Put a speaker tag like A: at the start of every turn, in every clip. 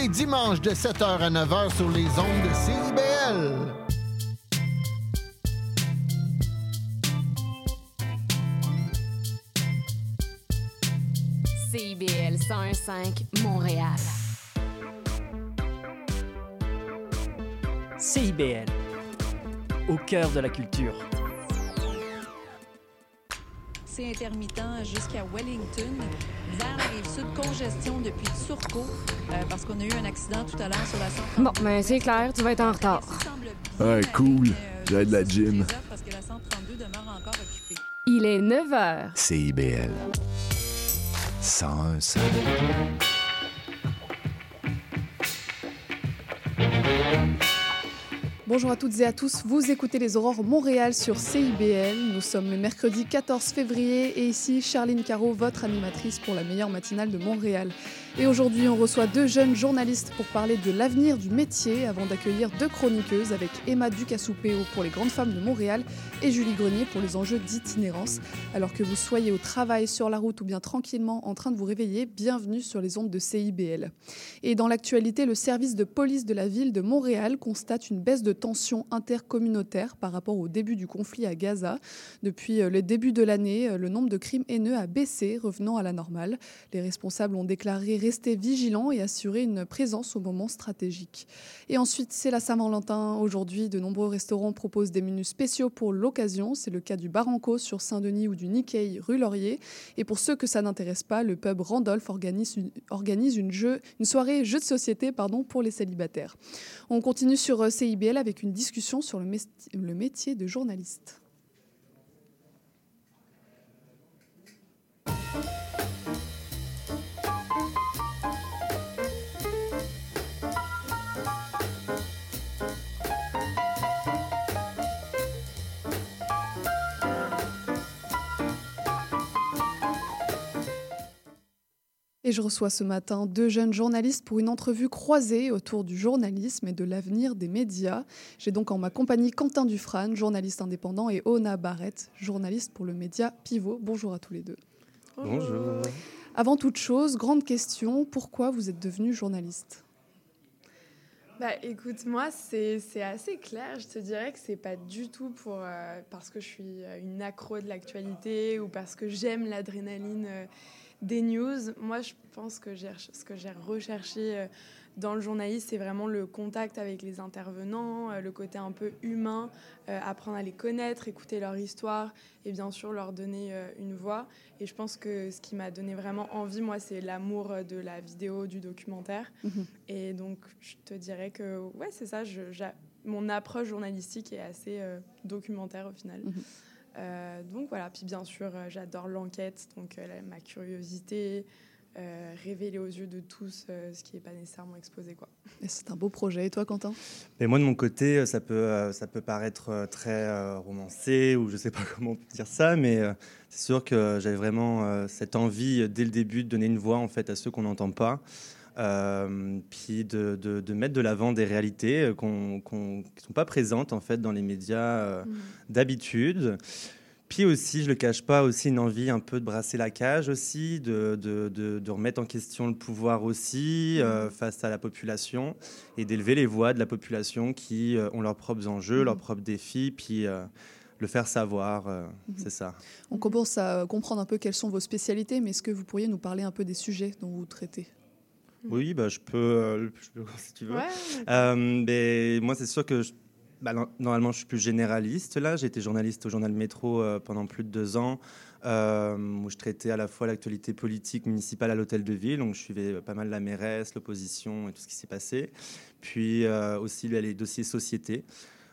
A: les dimanches de 7h à 9h sur les ondes de CIBL.
B: CIBL 101.5 Montréal.
C: CIBL, au cœur de la culture.
D: C'est intermittent jusqu'à Wellington. Vers la rive sud, congestion depuis Turcot, euh, parce qu'on a eu un accident tout à l'heure sur la 132.
B: Bon, ben c'est clair, tu vas être en retard.
E: Ouais, cool. J'ai de la gym.
D: Parce que la 132 demeure encore occupée.
B: Il est 9 h.
E: CIBL. 101
F: Bonjour à toutes et à tous, vous écoutez les Aurores Montréal sur CIBL. Nous sommes le mercredi 14 février et ici Charline Caro, votre animatrice pour la meilleure matinale de Montréal. Et aujourd'hui, on reçoit deux jeunes journalistes pour parler de l'avenir du métier avant d'accueillir deux chroniqueuses avec Emma Ducassou-Péo pour les grandes femmes de Montréal et Julie Grenier pour les enjeux d'itinérance. Alors que vous soyez au travail, sur la route ou bien tranquillement en train de vous réveiller, bienvenue sur les ondes de CIBL. Et dans l'actualité, le service de police de la ville de Montréal constate une baisse de tension intercommunautaire par rapport au début du conflit à Gaza. Depuis euh, le début de l'année, euh, le nombre de crimes haineux a baissé, revenant à la normale. Les responsables ont déclaré rester vigilants et assurer une présence au moment stratégique. Et ensuite, c'est la Saint-Valentin. Aujourd'hui, de nombreux restaurants proposent des menus spéciaux pour l'occasion. C'est le cas du Barranco sur Saint-Denis ou du Nikkei rue Laurier. Et pour ceux que ça n'intéresse pas, le pub Randolph organise une, soirée jeu de société pardon, pour les célibataires. On continue sur euh, CIBL avec une discussion sur le métier de journaliste. Et je reçois ce matin deux jeunes journalistes pour une entrevue croisée autour du journalisme et de l'avenir des médias. J'ai donc en ma compagnie Quentin Dufresne, journaliste indépendant, et Ona Barrett, journaliste pour le média Pivot. Bonjour à tous les deux.
G: Bonjour.
F: Avant toute chose, grande question, pourquoi vous êtes devenu journaliste?
G: Bah, écoute, moi, c'est assez clair. Je te dirais que c'est pas du tout pour, euh, parce que je suis une accro de l'actualité ou parce que j'aime l'adrénaline euh, des news. Moi, je pense que ce que j'ai recherché euh, dans le journalisme, c'est vraiment le contact avec les intervenants, euh, le côté un peu humain, euh, apprendre à les connaître, écouter leur histoire et bien sûr leur donner une voix. Et je pense que ce qui m'a donné vraiment envie, moi, c'est l'amour de la vidéo, du documentaire. Mhm. Et donc, je te dirais que, ouais, c'est ça. Je, mon approche journalistique est assez documentaire au final. Mhm. Euh, donc voilà, puis bien sûr, euh, j'adore l'enquête, donc euh, ma curiosité, révéler aux yeux de tous ce qui n'est pas nécessairement exposé. Quoi.
F: Et c'est un beau projet. Et toi, Quentin?
H: Mais Moi, de mon côté, ça peut, ça peut paraître très romancé, ou je ne sais pas comment dire ça, mais c'est sûr que j'avais vraiment cette envie, dès le début, de donner une voix en fait, à ceux qu'on n'entend pas. Puis de, de, mettre de l'avant des réalités qui ne sont pas présentes en fait dans les médias mmh. d'habitude. Puis aussi, je le cache pas, aussi une envie un peu de brasser la cage aussi, de, de, de, remettre en question le pouvoir aussi euh, mmh. face à la population et d'élever les voix de la population qui euh, ont leurs propres enjeux, leurs mmh. propres défis, puis euh, le faire savoir, mmh. c'est ça.
F: On commence à comprendre un peu quelles sont vos spécialités, mais est-ce que vous pourriez nous parler un peu des sujets dont vous traitez?
H: Oui, bah, je, peux, je peux, si tu veux. mais moi, c'est sûr que je, bah, normalement, je suis plus généraliste. Là, j'ai été journaliste au journal Métro euh, pendant plus de deux ans, euh, où je traitais à la fois l'actualité politique municipale à l'hôtel de ville. Donc, je suivais pas mal la mairesse, l'opposition et tout ce qui s'est passé. Puis euh, aussi les dossiers société.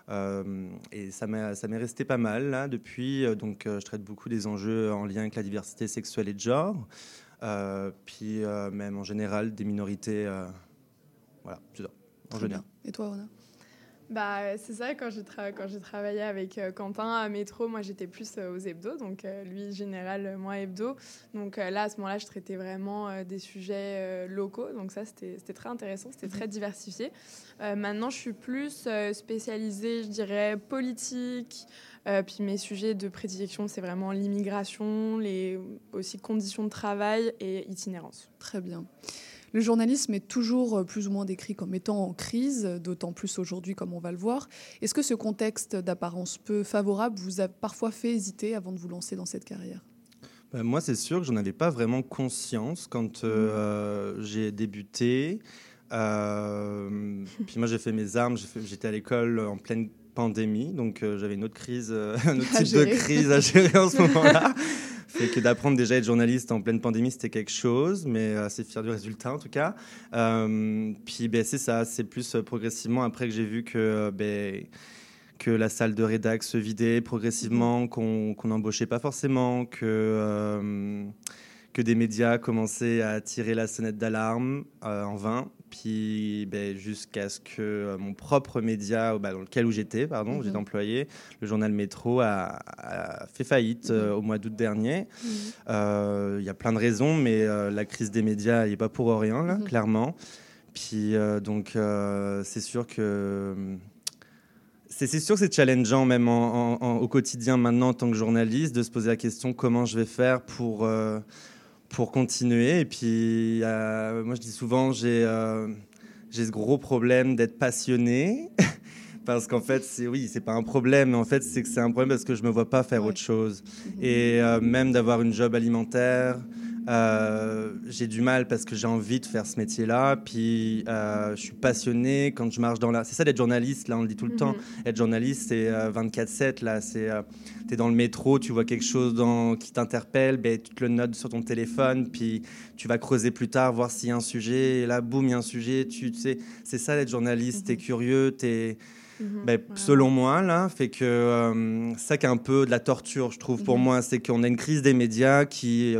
H: et ça m'est resté pas mal là depuis. Donc, je traite beaucoup des enjeux en lien avec la diversité sexuelle et de genre. Puis même en général des minorités. voilà, en général.
F: Et toi, Rona
G: bah, c'est ça, quand j'ai, quand j'ai travaillé avec euh, Quentin à Métro, moi j'étais plus euh, aux hebdos, donc euh, lui général, moi hebdo. Donc là, à ce moment-là, je traitais vraiment des sujets locaux, donc ça c'était, c'était très intéressant, c'était très diversifié. maintenant, je suis plus spécialisée, je dirais, politique. Puis mes sujets de prédilection, c'est vraiment l'immigration, les aussi conditions de travail et itinérance.
F: Très bien. Le journalisme est toujours plus ou moins décrit comme étant en crise, d'autant plus aujourd'hui comme on va le voir. Est-ce que ce contexte d'apparence peu favorable vous a parfois fait hésiter avant de vous lancer dans cette carrière?
H: Bah, moi, c'est sûr que j'en avais pas vraiment conscience quand euh, j'ai débuté. Euh, puis moi, j'ai fait mes armes. J'étais à l'école en pleine pandémie, donc euh, j'avais une autre crise, un autre type de crise à gérer en ce moment-là. fait que d'apprendre déjà à être journaliste en pleine pandémie, c'était quelque chose, mais assez fier du résultat en tout cas. puis ben, c'est ça, c'est plus progressivement après que j'ai vu que ben, que la salle de rédac se vidait progressivement, mhm. qu'on n'embauchait pas forcément, que, euh, que des médias commençaient à tirer la sonnette d'alarme euh, en vain. Puis ben, jusqu'à ce que euh, mon propre média, bah, dans lequel où j'étais, pardon, j'étais mhm. employé, le journal Métro a, fait faillite mhm. au mois d'août dernier. Il y a plein de raisons, mais la crise des médias n'est pas pour rien, là, clairement. Puis donc c'est sûr que c'est sûr que c'est challengeant même au quotidien maintenant en tant que journaliste de se poser la question comment je vais faire pour, euh, pour continuer. Et puis euh, moi je dis souvent j'ai euh, j'ai ce gros problème d'être passionné. parce qu'en fait, c'est oui, c'est pas un problème, mais en fait, c'est que c'est un problème parce que je me vois pas faire autre chose. Et même d'avoir une job alimentaire, euh, j'ai du mal parce que j'ai envie de faire ce métier-là. Puis euh, je suis passionné quand je marche dans la. C'est ça d'être journaliste, là, on le dit tout le temps. Mhm. Être journaliste, c'est 24-7, euh, là. C'est, tu es dans le métro, tu vois quelque chose dans... qui t'interpelle, ben, tu te le notes sur ton téléphone, puis tu vas creuser plus tard, voir s'il y a un sujet. Et là, boum, il y a un sujet. Tu, sais, c'est ça d'être journaliste. Tu es mhm. curieux, tu es. Mhm. Ben, selon moi, là, fait que ça qui est un peu de la torture, je trouve, pour moi, c'est qu'on a une crise des médias qui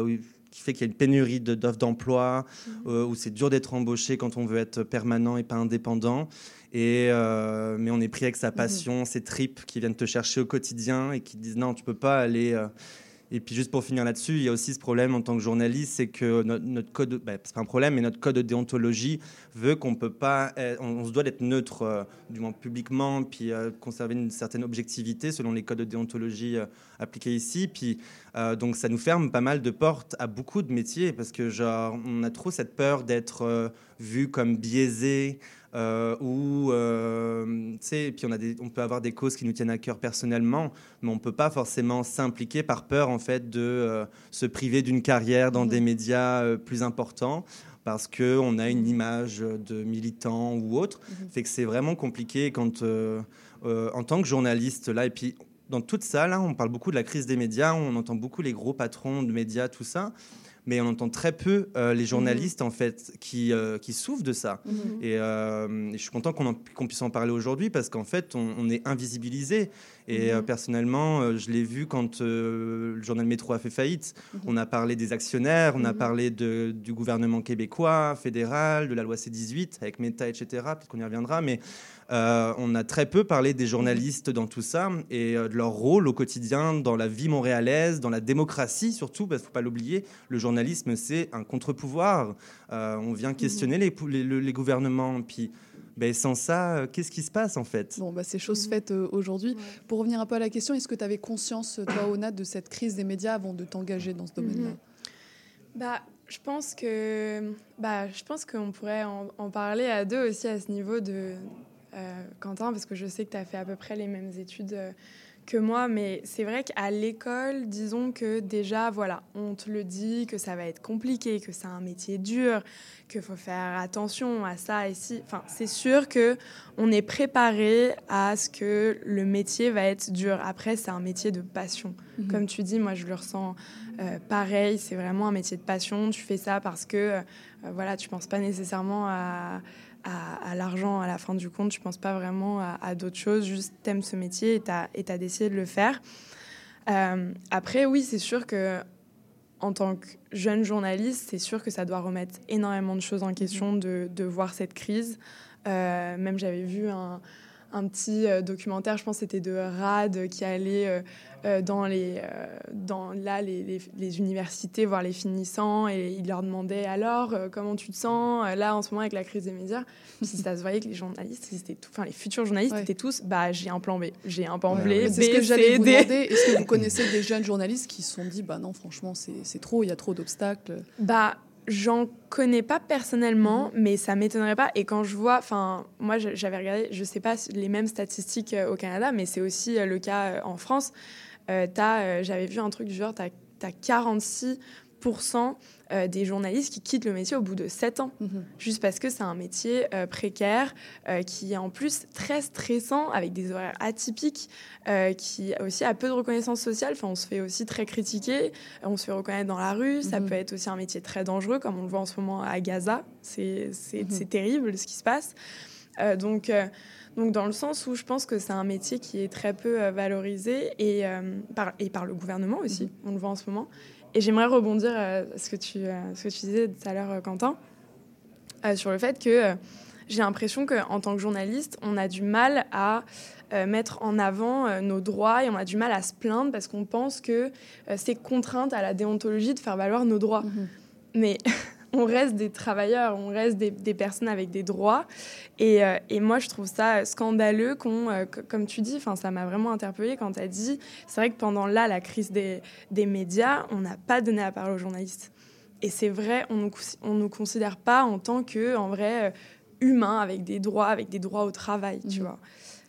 H: qui fait qu'il y a une pénurie d'offres d'emploi, mhm. euh, où c'est dur d'être embauché quand on veut être permanent et pas indépendant. Et, euh, mais on est pris avec sa mhm. passion, ses tripes qui viennent te chercher au quotidien et qui disent non, tu peux pas aller. Euh, et puis juste pour finir là-dessus, il y a aussi ce problème en tant que journaliste, c'est que notre, code, bah, c'est pas un problème, mais notre code de déontologie veut qu'on peut pas, on, se doit d'être neutre, euh, du moins publiquement, puis euh, conserver une certaine objectivité selon les codes de déontologie euh, appliqués ici. Puis donc ça nous ferme pas mal de portes à beaucoup de métiers parce que genre on a trop cette peur d'être vu comme biaisé, euh, ou euh, puis on, a des, on peut avoir des causes qui nous tiennent à cœur personnellement, mais on peut pas forcément s'impliquer par peur en fait de euh, se priver d'une carrière dans des médias euh, plus importants parce que on a une image de militant ou autre. Mhm. Fait que c'est vraiment compliqué quand, en tant que journaliste là, et puis dans toute ça là, on parle beaucoup de la crise des médias, on entend beaucoup les gros patrons de médias, tout ça mais on entend très peu euh, les mhm. journalistes en fait qui, euh, qui souffrent de ça. Mhm. Euh, et, je suis content qu'on puisse en parler aujourd'hui parce qu'en fait on, est invisibilisé. Et mhm. personnellement, je l'ai vu quand le journal Métro a fait faillite. On a parlé des actionnaires, on a parlé de, du gouvernement québécois, fédéral, de la loi C18 avec Meta, etc. Peut-être qu'on y reviendra, mais euh, on a très peu parlé des journalistes dans tout ça et euh, de leur rôle au quotidien dans la vie montréalaise, dans la démocratie surtout, parce qu'il ne faut pas l'oublier, le journalisme c'est un contre-pouvoir. Euh, on vient questionner les, les, gouvernements, puis ben, sans ça, qu'est-ce qui se passe en fait?
F: Bon, bah, c'est chose faite aujourd'hui. Pour revenir un peu à la question, est-ce que tu avais conscience, toi, Ona, de cette crise des médias avant de t'engager dans ce domaine-là? Mhm.
G: bah, je pense que, bah, je pense qu'on pourrait en, en, parler à deux aussi à ce niveau de, Quentin, parce que je sais que tu as fait à peu près les mêmes études euh, que moi, mais c'est vrai qu'à l'école, disons que déjà, voilà, on te le dit, que ça va être compliqué, que c'est un métier dur, qu'il faut faire attention à ça et si. Enfin, c'est sûr que on est préparé à ce que le métier va être dur. Après, c'est un métier de passion. Mhm. Comme tu dis, moi, je le ressens euh, pareil. C'est vraiment un métier de passion. Tu fais ça parce que, voilà, tu penses pas nécessairement à à, l'argent à la fin du compte, tu penses pas vraiment à, d'autres choses, juste t'aimes ce métier et t'as, et décidé de le faire. Euh, après, oui, c'est sûr que en tant que jeune journaliste, c'est sûr que ça doit remettre énormément de choses en question mmh. de, de voir cette crise. Euh, même j'avais vu un, un petit euh, documentaire, je pense que c'était de Rad qui allait euh, dans, les, euh, dans là, les, les, universités voir les finissants et il leur demandait alors comment tu te sens? Là en ce moment avec la crise des médias. Puis ça se voyait que les journalistes, tout, enfin les futurs journalistes étaient tous bah j'ai un plan B, j'ai un plan B.
F: C'est ce que j'allais vous demander. Est-ce que vous connaissez des jeunes journalistes qui se sont dit bah non franchement c'est trop, il y a trop d'obstacles?
G: Bah J'en connais pas personnellement, mais ça m'étonnerait pas. Et quand je vois, enfin, moi j'avais regardé, je sais pas les mêmes statistiques euh, au Canada, mais c'est aussi euh, le cas en France. J'avais vu un truc du genre, tu as, 46 euh, des journalistes qui quittent le métier au bout de 7 ans, mhm. juste parce que c'est un métier euh, précaire, euh, qui est en plus très stressant, avec des horaires atypiques, qui aussi a peu de reconnaissance sociale. Enfin, on se fait aussi très critiquer, on se fait reconnaître dans la rue. Ça mhm. peut être aussi un métier très dangereux, comme on le voit en ce moment à Gaza. C'est mhm. terrible ce qui se passe. donc, donc, dans le sens où je pense que c'est un métier qui est très peu valorisé et, par, et par le gouvernement aussi, on le voit en ce moment. Et j'aimerais rebondir à ce que tu, ce que tu disais tout à l'heure, euh, Quentin, euh, sur le fait que euh, j'ai l'impression qu'en tant que journaliste, on a du mal à mettre en avant nos droits et on a du mal à se plaindre parce qu'on pense que c'est contrainte à la déontologie de faire valoir nos droits. Mm-hmm. Mais on reste des travailleurs, on reste des, personnes avec des droits. Euh, et, moi, je trouve ça scandaleux qu'on, euh, comme tu dis, ça m'a vraiment interpellée quand tu as dit, c'est vrai que pendant là, la crise des, médias, on n'a pas donné la parole aux journalistes. Et c'est vrai, on ne nous, nous considère pas en tant que, en vrai, euh, humain, avec des droits, avec des droits au travail, tu mmh. vois.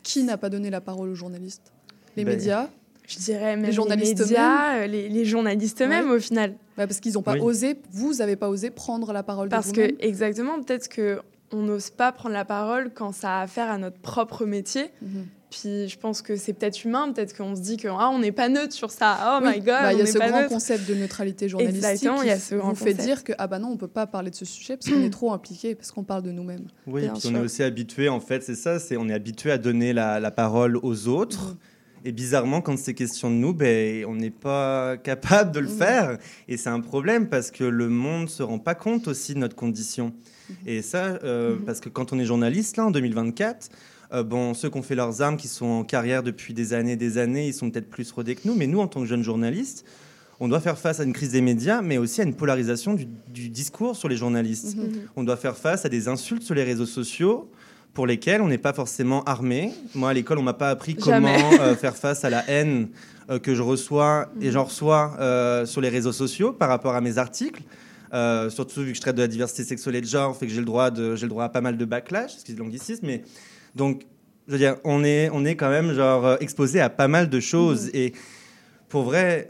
F: Qui n'a pas donné la parole aux journalistes? Les ben, médias
G: je dirais même les journalistes médias, les, les, journalistes eux-mêmes au final.
F: parce qu'ils n'ont pas osé, vous n'avez pas osé prendre la parole.
G: Parce que exactement, peut-être que on n'ose pas prendre la parole quand ça a affaire à notre propre métier. Mhm. Puis je pense que c'est peut-être humain, peut-être qu'on se dit que ah, on n'est pas neutre sur ça. Oh my god,
F: bah, il y a ce grand concept de neutralité journalistique Exactement, il y a ce grand fait dire que ah bah non, on peut pas parler de ce sujet parce qu'on est trop impliqué, parce qu'on parle de nous-mêmes.
H: Oui, puis on est aussi habitué en fait, c'est ça, c'est on est habitué à donner la, la parole aux autres. Mhm. Et bizarrement, quand c'est question de nous, ben, on n'est pas capable de le mmh. faire. Et c'est un problème parce que le monde ne se rend pas compte aussi de notre condition. Mmh. Et ça, euh, mmh. parce que quand on est journaliste, là, en 2024, euh, bon, ceux qui ont fait leurs armes, qui sont en carrière depuis des années et des années, ils sont peut-être plus rodés que nous. Mais nous, en tant que jeunes journalistes, on doit faire face à une crise des médias, mais aussi à une polarisation du, du discours sur les journalistes. On doit faire face à des insultes sur les réseaux sociaux pour lesquels on n'est pas forcément armé. Moi, à l'école, on m'a pas appris comment euh, faire face à la haine euh, que je reçois et j'en reçois euh, sur les réseaux sociaux par rapport à mes articles. surtout vu que je traite de la diversité sexuelle et de genre, fait que j'ai le droit de, j'ai le droit à pas mal de backlash, est l'anglicisme. Mais donc, je veux dire, on est, on est quand même genre exposé à pas mal de choses. Mmh. Et pour vrai,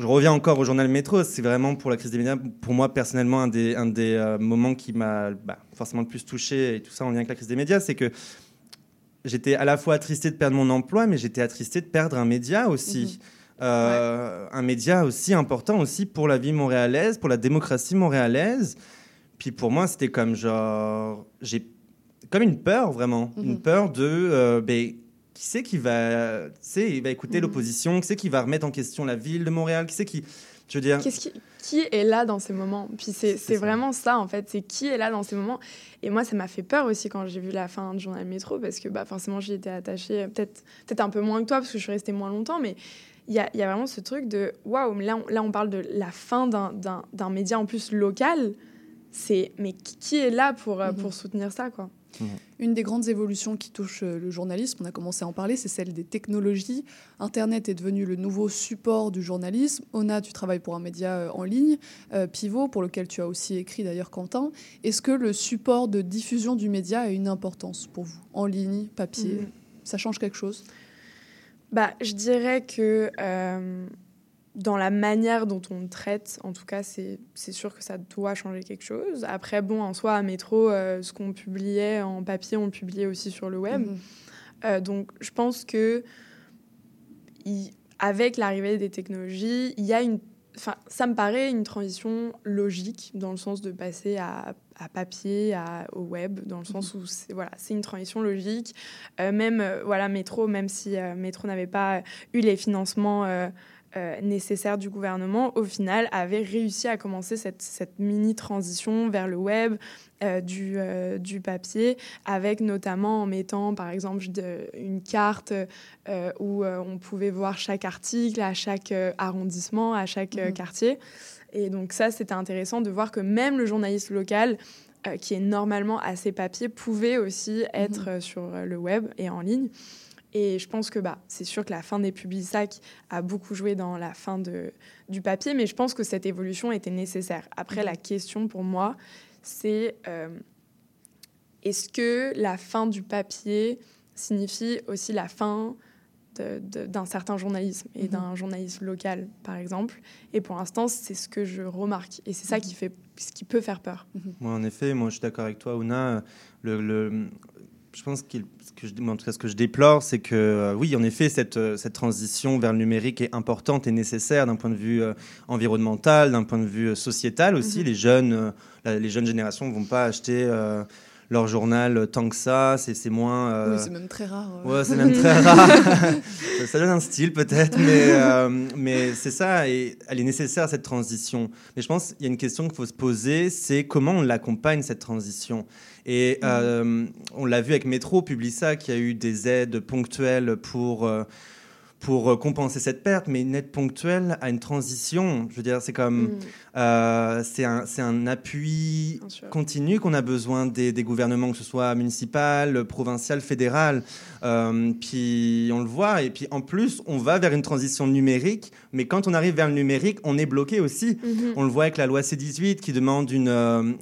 H: je reviens encore au journal Métro. C'est vraiment pour la crise des médias, pour moi personnellement, un des, un des euh, moments qui m'a bah, forcément le plus touché et tout ça en lien avec la crise des médias, c'est que j'étais à la fois attristé de perdre mon emploi, mais j'étais attristé de perdre un média aussi. Mhm. Euh, un média aussi important aussi pour la vie montréalaise, pour la démocratie montréalaise. Puis pour moi, c'était comme genre, j'ai comme une peur vraiment, une mhm. peur de, euh, ben, qui c'est qui va, il va écouter mm. l'opposition, qui c'est qui va remettre en question la ville de Montréal, qui c'est qui, je veux dire,
G: qui, qui, est là dans ces moments Puis c'est vraiment ça en fait, c'est qui est là dans ces moments. Et moi, ça m'a fait peur aussi quand j'ai vu la fin du journal métro parce que bah forcément j'y étais attachée, peut-être peut-être un peu moins que toi parce que je suis restée moins longtemps, mais il y a, y a, vraiment ce truc de waouh, là, on, là on parle de la fin d'un média en plus local. C'est mais qui est là pour, euh, mm-hmm. pour soutenir ça quoi?
F: Mmh. Une des grandes évolutions qui touche euh, le journalisme, on a commencé à en parler, c'est celle des technologies. Internet est devenu le nouveau support du journalisme. Ona, tu travailles pour un média euh, en ligne, euh, Pivot, pour lequel tu as aussi écrit d'ailleurs Quentin. Est-ce que le support de diffusion du média a une importance pour vous En ligne, papier? Mmh. Ça change quelque chose?
G: Bah, Je dirais que dans la manière dont on traite, en tout cas, c'est sûr que ça doit changer quelque chose. Après, bon, en soi, à Métro, euh, ce qu'on publiait en papier, on le publiait aussi sur le web. Mhm. Euh, donc, je pense que avec l'arrivée des technologies, il y a une Enfin, ça me paraît une transition logique dans le sens de passer à, à papier, à, au web, dans le sens mhm. où c'est voilà, c'est une transition logique. Euh, même voilà, Métro, même si Métro n'avait pas eu les financements euh, nécessaire du gouvernement, au final, avait réussi à commencer cette, cette mini transition vers le web, euh, du, euh, du, papier, avec notamment en mettant, par exemple, une carte où on pouvait voir chaque article à chaque arrondissement, à chaque mhm. quartier. Et donc ça, c'était intéressant de voir que même le journaliste local, qui est normalement assez papier, pouvait aussi être mhm. sur le web et en ligne. Et je pense que bah, c'est sûr que la fin des Publisac a beaucoup joué dans la fin de, du papier, mais je pense que cette évolution était nécessaire. Après, la question pour moi, c'est euh, est-ce que la fin du papier signifie aussi la fin d'un certain journalisme et d'un journalisme local, par exemple? Et pour l'instant, c'est ce que je remarque. Et c'est ça qui, fait, ce qui peut faire peur.
H: Moi, en effet, moi, je suis d'accord avec toi, Ouna. Le, le je pense que, que je, en tout cas, ce que je déplore, c'est que, euh, oui, en effet, cette, euh, cette, transition vers le numérique est importante et nécessaire d'un point de vue euh, environnemental, d'un point de vue sociétal aussi. Les, jeunes, les jeunes générations ne vont pas acheter leur journal tant que ça. C'est moins.
F: Euh, oui, c'est même très rare.
H: Ouais, c'est même très rare. ça, donne un style peut-être, mais, euh, mais c'est ça. Et elle est nécessaire cette transition. Mais je pense qu'il y a une question qu'il faut se poser c'est comment on l'accompagne cette transition. Et mm. euh, on l'a vu avec Métro, Publisa, qui a eu des aides ponctuelles pour pour euh, compenser cette perte, mais une aide ponctuelle à une transition. Je veux dire, c'est comme. Mm. Euh, c'est un, un, appui continu qu'on a besoin des, des, gouvernements, que ce soit municipal, provincial, fédéral. Euh, puis on le voit. Et puis en plus, on va vers une transition numérique, mais quand on arrive vers le numérique, on est bloqué aussi. Mm-hmm. On le voit avec la loi C18 qui demande une,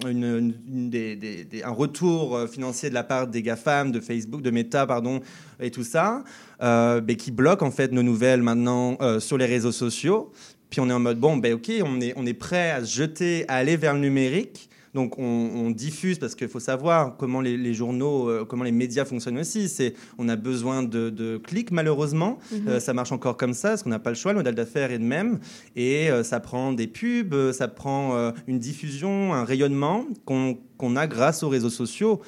H: une, des, un retour financier de la part des GAFAM, de Facebook, de Meta, pardon, et tout ça. Euh, ben, qui bloquent en fait nos nouvelles maintenant euh, sur les réseaux sociaux. Puis on est en mode bon, ben ok, on est, on est prêt à se jeter, à aller vers le numérique. Donc on, diffuse parce qu'il faut savoir comment les, journaux, euh, comment les médias fonctionnent aussi. C'est on a besoin de, clics malheureusement. Mhm. ça marche encore comme ça parce qu'on n'a pas le choix. Le modèle d'affaires est le même et ça prend des pubs, ça prend une diffusion, un rayonnement qu'on a grâce aux réseaux sociaux.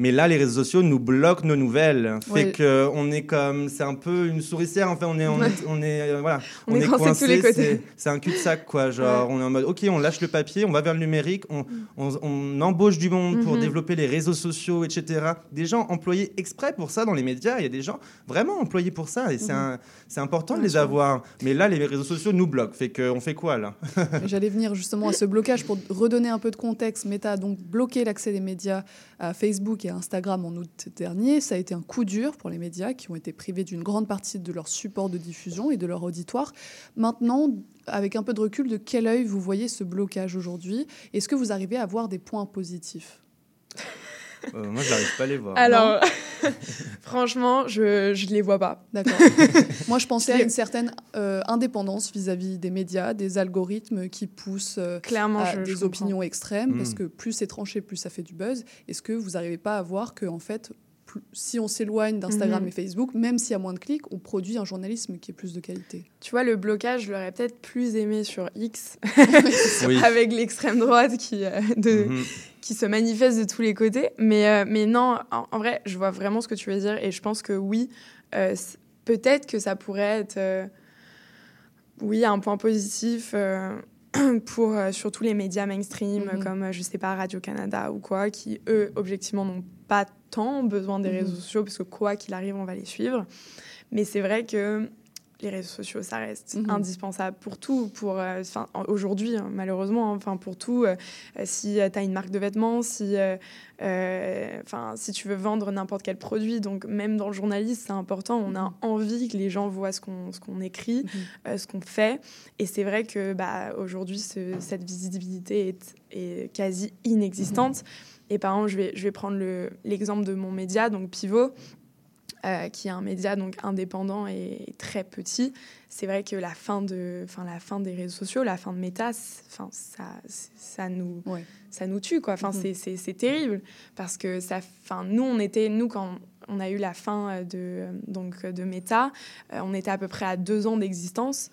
H: Mais là, les réseaux sociaux nous bloquent nos nouvelles. Fait que on est comme, c'est un peu une souricière. En fait, on est, on, est, on est, euh, voilà,
G: on, est, coincé.
H: C'est un cul-de-sac, quoi. Genre, on est en mode, ok, on lâche le papier, on va vers le numérique, on, on embauche du monde pour mhm. développer les réseaux sociaux, etc. Des gens employés exprès pour ça dans les médias. Il y a des gens vraiment employés pour ça, et c'est mhm. c'est important de les avoir. Mais là, les réseaux sociaux nous bloquent. Fait qu'on fait quoi là?
F: J'allais venir justement à ce blocage pour redonner un peu de contexte. Meta a donc bloqué l'accès des médias à Facebook Instagram en août dernier. Ça a été un coup dur pour les médias qui ont été privés d'une grande partie de leur support de diffusion et de leur auditoire. Maintenant, avec un peu de recul, de quel œil vous voyez ce blocage aujourd'hui? Est-ce que vous arrivez à voir des points positifs?
H: Euh, moi, je n'arrive pas à les voir.
G: Alors, franchement, je ne les vois pas.
F: D'accord. moi, je pensais à une certaine euh, indépendance vis-à-vis des médias, des algorithmes qui poussent euh,
G: Clairement,
F: à des opinions extrêmes, parce hmm. que plus c'est tranché, plus ça fait du buzz. Est-ce que vous n'arrivez pas à voir que, en fait, si on s'éloigne d'Instagram mhm. et Facebook, même s'il y a moins de clics, on produit un journalisme qui est plus de qualité.
G: Tu vois, le blocage, je l'aurais peut-être plus aimé sur X, avec l'extrême droite qui, de, mhm qui se manifeste de tous les côtés. Mais, euh, mais non, en, vrai, je vois vraiment ce que tu veux dire et je pense que oui, euh, peut-être que ça pourrait être, euh, oui, un point positif pour surtout les médias mainstream mm-hmm. comme, je sais pas, Radio-Canada ou quoi, qui, eux, objectivement, n'ont pas tant besoin des mm-hmm. réseaux sociaux parce que quoi qu'il arrive, on va les suivre. Mais c'est vrai que les réseaux sociaux, ça reste mhm. indispensable pour tout. Pour, euh, aujourd'hui, hein, malheureusement, hein, pour tout. Euh, si euh, tu as une marque de vêtements, si, enfin si tu veux vendre n'importe quel produit, donc même dans le journalisme, c'est important. On a mhm. envie que les gens voient ce qu'on ce qu'on écrit, mhm. ce qu'on fait. Et c'est vrai que bah, aujourd'hui, cette visibilité est, est quasi inexistante. Et par exemple, je vais, je vais prendre l'exemple de mon média, donc Pivot. Euh, qui est un média donc indépendant et très petit, c'est vrai que la fin, de, fin, la fin des réseaux sociaux, la fin de Meta, enfin, ça, ça, nous, ça nous tue. Quoi. Enfin, mm-hmm. C'est terrible parce que ça, enfin, nous, on était, nous, quand on a eu la fin de, donc, de Meta, euh, on était à peu près à deux ans d'existence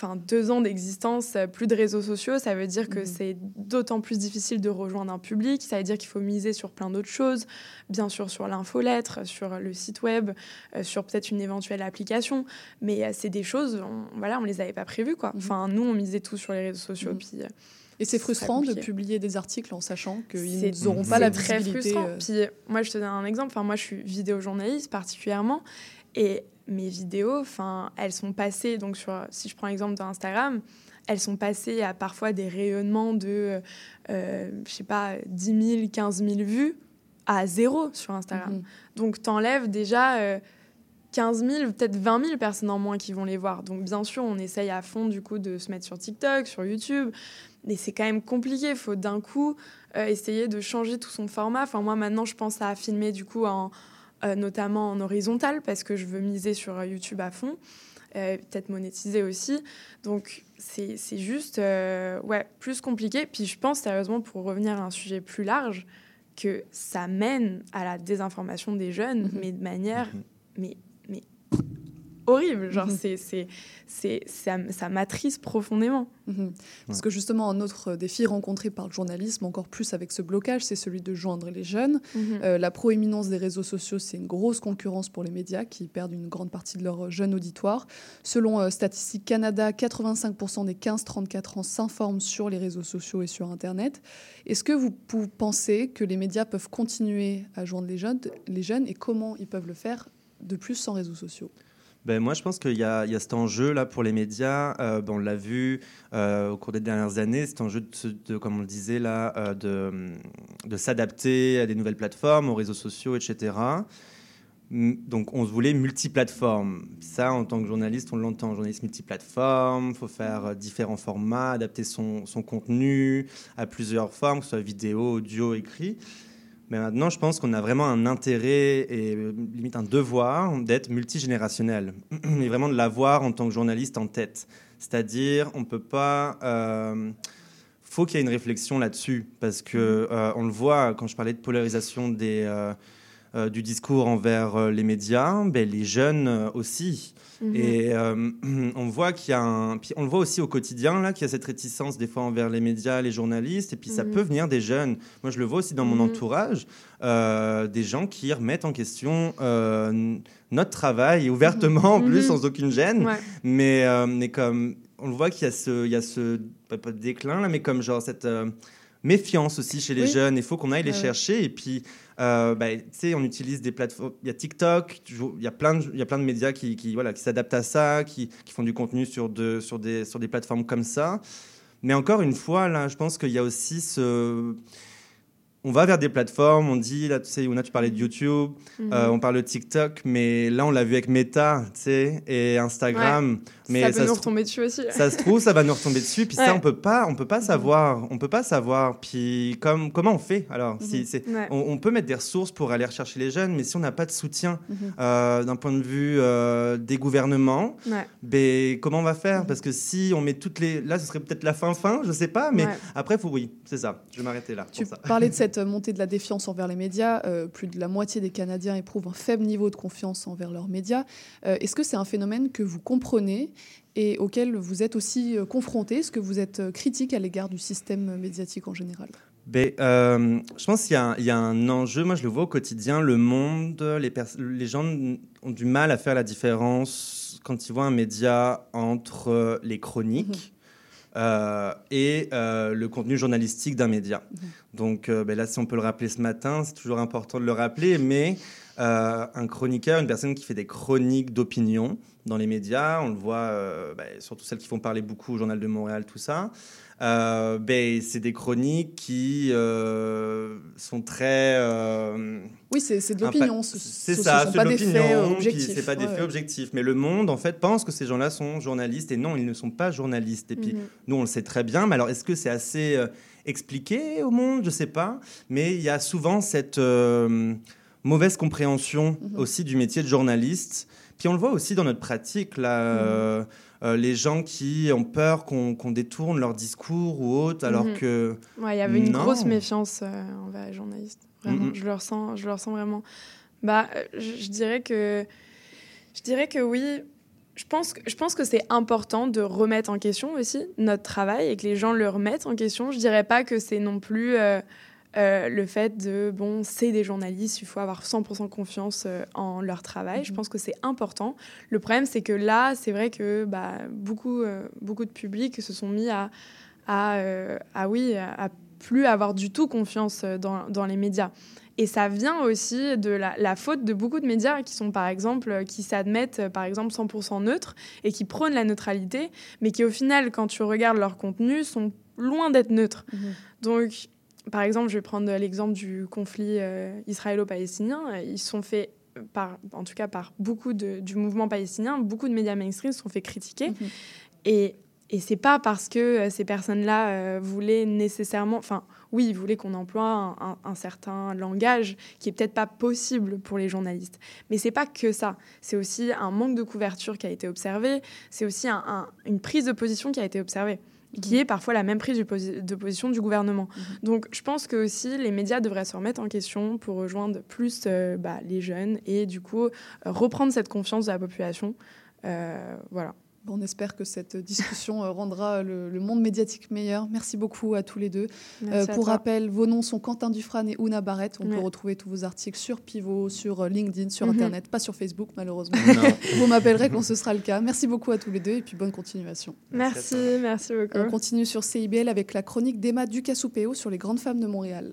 G: enfin deux ans d'existence, euh, plus de réseaux sociaux, ça veut dire que mhm. c'est d'autant plus difficile de rejoindre un public. Ça veut dire qu'il faut miser sur plein d'autres choses, bien sûr sur l'infolettre, sur le site web, euh, sur peut-être une éventuelle application. Mais euh, c'est des choses, on, voilà, on les avait pas prévues quoi. Mhm. Enfin, nous, on misait tout sur les réseaux sociaux. Mhm. Puis,
F: et c'est frustrant de publier des articles en sachant qu'ils n'auront pas la très Frustrant.
G: Puis moi, je te donne un exemple. Enfin, moi, je suis vidéojournaliste particulièrement. Et mes vidéos, enfin, elles sont passées, donc sur, si je prends l'exemple d'Instagram, elles sont passées à parfois des rayonnements de, euh, je sais pas, 10 000, 15 000 vues à zéro sur Instagram. Mhm. Donc, t'enlèves déjà, euh, 15 000, peut-être 20 000 personnes en moins qui vont les voir. Donc bien sûr, on essaye à fond du coup de se mettre sur TikTok, sur YouTube, mais c'est quand même compliqué. Il faut d'un coup euh, essayer de changer tout son format. Enfin moi maintenant, je pense à filmer du coup en, euh, notamment en horizontal parce que je veux miser sur YouTube à fond. peut-être monétiser aussi. Donc c'est juste ouais, plus compliqué. Puis je pense sérieusement, pour revenir à un sujet plus large, que ça mène à la désinformation des jeunes, mm-hmm. mais de manière mm-hmm. mais horrible. Genre, mhm. c'est, c'est, ça, ça m'attriste profondément.
F: Mhm. Parce que justement, un autre défi rencontré par le journalisme, encore plus avec ce blocage, c'est celui de joindre les jeunes. Mhm. Euh, la proéminence des réseaux sociaux, c'est une grosse concurrence pour les médias qui perdent une grande partie de leur jeune auditoire. Selon euh, Statistique Canada, 85% des 15-34 ans s'informent sur les réseaux sociaux et sur Internet. Est-ce que vous, vous pensez que les médias peuvent continuer à joindre les jeunes, les jeunes et comment ils peuvent le faire de plus sans réseaux sociaux?
H: Ben, moi, je pense qu'il y, a cet enjeu-là pour les médias. Euh, ben, on l'a vu euh, au cours des dernières années, cet enjeu, de, comme on le disait là, euh, de, de s'adapter à des nouvelles plateformes, aux réseaux sociaux, etc. Donc, on se voulait multiplateforme. Ça, en tant que journaliste, on l'entend. Journaliste multiplateforme, il faut faire différents formats, adapter son, son, contenu à plusieurs formes, que ce soit vidéo, audio, écrit. Mais maintenant, je pense qu'on a vraiment un intérêt et euh, limite un devoir d'être multigénérationnel et vraiment de l'avoir en tant que journaliste en tête. C'est-à-dire, on peut pas. Euh, faut qu'il y ait une réflexion là-dessus parce que mm-hmm. euh, on le voit quand je parlais de polarisation des, euh, du discours envers les médias, ben, les jeunes aussi. Mhm. Et euh, on voit qu'il y a un, on le voit aussi au quotidien là, qu'il y a cette réticence des fois envers les médias, les journalistes, et puis ça mhm. peut venir des jeunes. Moi, je le vois aussi dans mon mhm. entourage, euh, des gens qui remettent en question euh, notre travail ouvertement, en plus sans aucune gêne. Mais, mais comme on le voit qu'il y a ce, il y a ce pas, de déclin là, mais comme genre cette méfiance aussi chez les jeunes. Il faut qu'on aille les chercher. Et puis, euh, bah, tu sais, on utilise des plateformes. Il y a TikTok, il y a plein de, il y a plein de médias qui, qui voilà, qui s'adaptent à ça, qui, qui, font du contenu sur, de, sur, des, sur des plateformes comme ça. Mais encore une fois, là, je pense qu'il y a aussi ce on va vers des plateformes, on dit, là, tu sais, Una, tu parlais de YouTube, mhm. euh, on parle de TikTok, mais là, on l'a vu avec Meta, tu sais, et Instagram. Mais
G: ça peut nous retomber dessus aussi.
H: Ça se trouve, ça va nous retomber dessus, puis ça, on peut pas, on peut pas mhm. savoir, on peut pas savoir. Puis comme, comment on fait alors si, mhm. on, peut mettre des ressources pour aller rechercher les jeunes, mais si on n'a pas de soutien euh, d'un point de vue euh, des gouvernements, ben, comment on va faire? Parce que si on met toutes les... Là, ce serait peut-être la fin-fin, je sais pas, mais après, faut, oui, c'est ça. Je vais m'arrêter là.
F: Tu parlais de cette montée de la défiance envers les médias, euh, plus de la moitié des Canadiens éprouvent un faible niveau de confiance envers leurs médias. Euh, est-ce que c'est un phénomène que vous comprenez et auquel vous êtes aussi euh, confronté? Est-ce que vous êtes critique à l'égard du système médiatique en général?
H: Ben, je pense qu'il y, y, a un enjeu, moi je le vois au quotidien, le monde, les, les gens ont du mal à faire la différence quand ils voient un média entre les chroniques. Euh, et euh, le contenu journalistique d'un média. Mhm. Donc euh, ben là, si on peut le rappeler ce matin, c'est toujours important de le rappeler, mais un chroniqueur, une personne qui fait des chroniques d'opinion dans les médias, on le voit ben, surtout celles qui font parler beaucoup au Journal de Montréal, tout ça. Euh, ben, c'est des chroniques qui euh, sont très. Euh,
F: oui, c'est de l'opinion.
H: C'est ça, c'est de l'opinion. C'est pas des faits objectifs. Mais le monde, en fait, pense que ces gens-là sont journalistes et non, ils ne sont pas journalistes. Et puis, mhm. nous, on le sait très bien. Mais alors, est-ce que c'est assez expliqué au monde? Je sais pas. Mais il y a souvent cette mauvaise compréhension mhm. aussi du métier de journaliste. Puis on le voit aussi dans notre pratique là. Mhm. Euh, les gens qui ont peur qu'on détourne leur discours ou autre, alors mhm. que.
G: il y avait une grosse méfiance euh, envers les journalistes. Vraiment, mhm. je, le ressens, je le ressens vraiment. Bah, je, dirais que. Je dirais que oui. Je pense, que, je pense que c'est important de remettre en question aussi notre travail et que les gens le remettent en question. Je dirais pas que c'est non plus. Euh, euh, le fait de, bon, c'est des journalistes, il faut avoir 100% confiance euh, en leur travail. Je mhm. pense que c'est important. Le problème, c'est que là, c'est vrai que bah, beaucoup, euh, beaucoup de publics se sont mis à, à, oui, à, plus avoir du tout confiance dans, dans, les médias. Et ça vient aussi de la, la, faute de beaucoup de médias qui sont, par exemple, qui s'admettent, par exemple, 100% neutres et qui prônent la neutralité, mais qui, au final, quand tu regardes leur contenu, sont loin d'être neutres. Mhm. Donc, par exemple, je vais prendre l'exemple du conflit euh, israélo-palestinien. Ils sont fait par, en tout cas par beaucoup de, du mouvement palestinien, beaucoup de médias mainstream se sont fait critiquer.
F: Mhm.
G: Et, et c'est pas parce que euh, ces personnes-là euh, voulaient nécessairement. Enfin, oui, ils voulaient qu'on emploie un, un- un certain langage qui est peut-être pas possible pour les journalistes. Mais c'est pas que ça. C'est aussi un manque de couverture qui a été observé. C'est aussi un- un- une prise de position qui a été observée qui est parfois la même prise de posi- de position du gouvernement. Donc je pense que aussi les médias devraient se remettre en question pour rejoindre plus euh, bah, les jeunes et du coup reprendre cette confiance de la population. Euh, voilà.
F: On espère que cette discussion euh, rendra le, le monde médiatique meilleur. Merci beaucoup à tous les deux. Euh, pour rappel, vos noms sont Quentin Dufresne et Ouna Barrett. On peut retrouver tous vos articles sur Pivot, sur euh, LinkedIn, sur
G: Mhm.
F: Internet, pas sur Facebook malheureusement. Vous m'appellerez quand ce sera le cas. Merci beaucoup à tous les deux et puis bonne continuation.
G: Merci, merci beaucoup.
F: On continue sur CIBL avec la chronique d'Emma Ducasoupéo sur les grandes femmes de Montréal.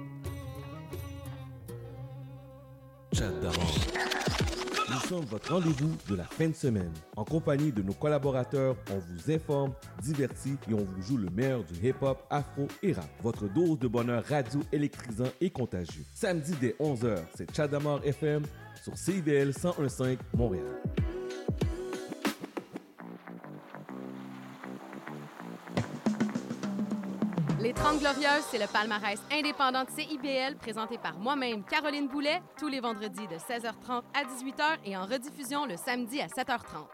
I: Chat d'abord. Nous sommes votre rendez-vous de la fin de semaine. En compagnie de nos collaborateurs, on vous informe, divertit et on vous joue le meilleur du hip-hop, afro et rap. Votre dose de bonheur radio électrisant et contagieux. Samedi dès 11h, c'est Chadamar FM sur CIBL 101.5 Montréal.
B: Les 30 Glorieuses, c'est le palmarès indépendant de CIBL présenté par moi-même, Caroline Boulet, tous les vendredis de 16h30 à 18h et en rediffusion le samedi à 7h30.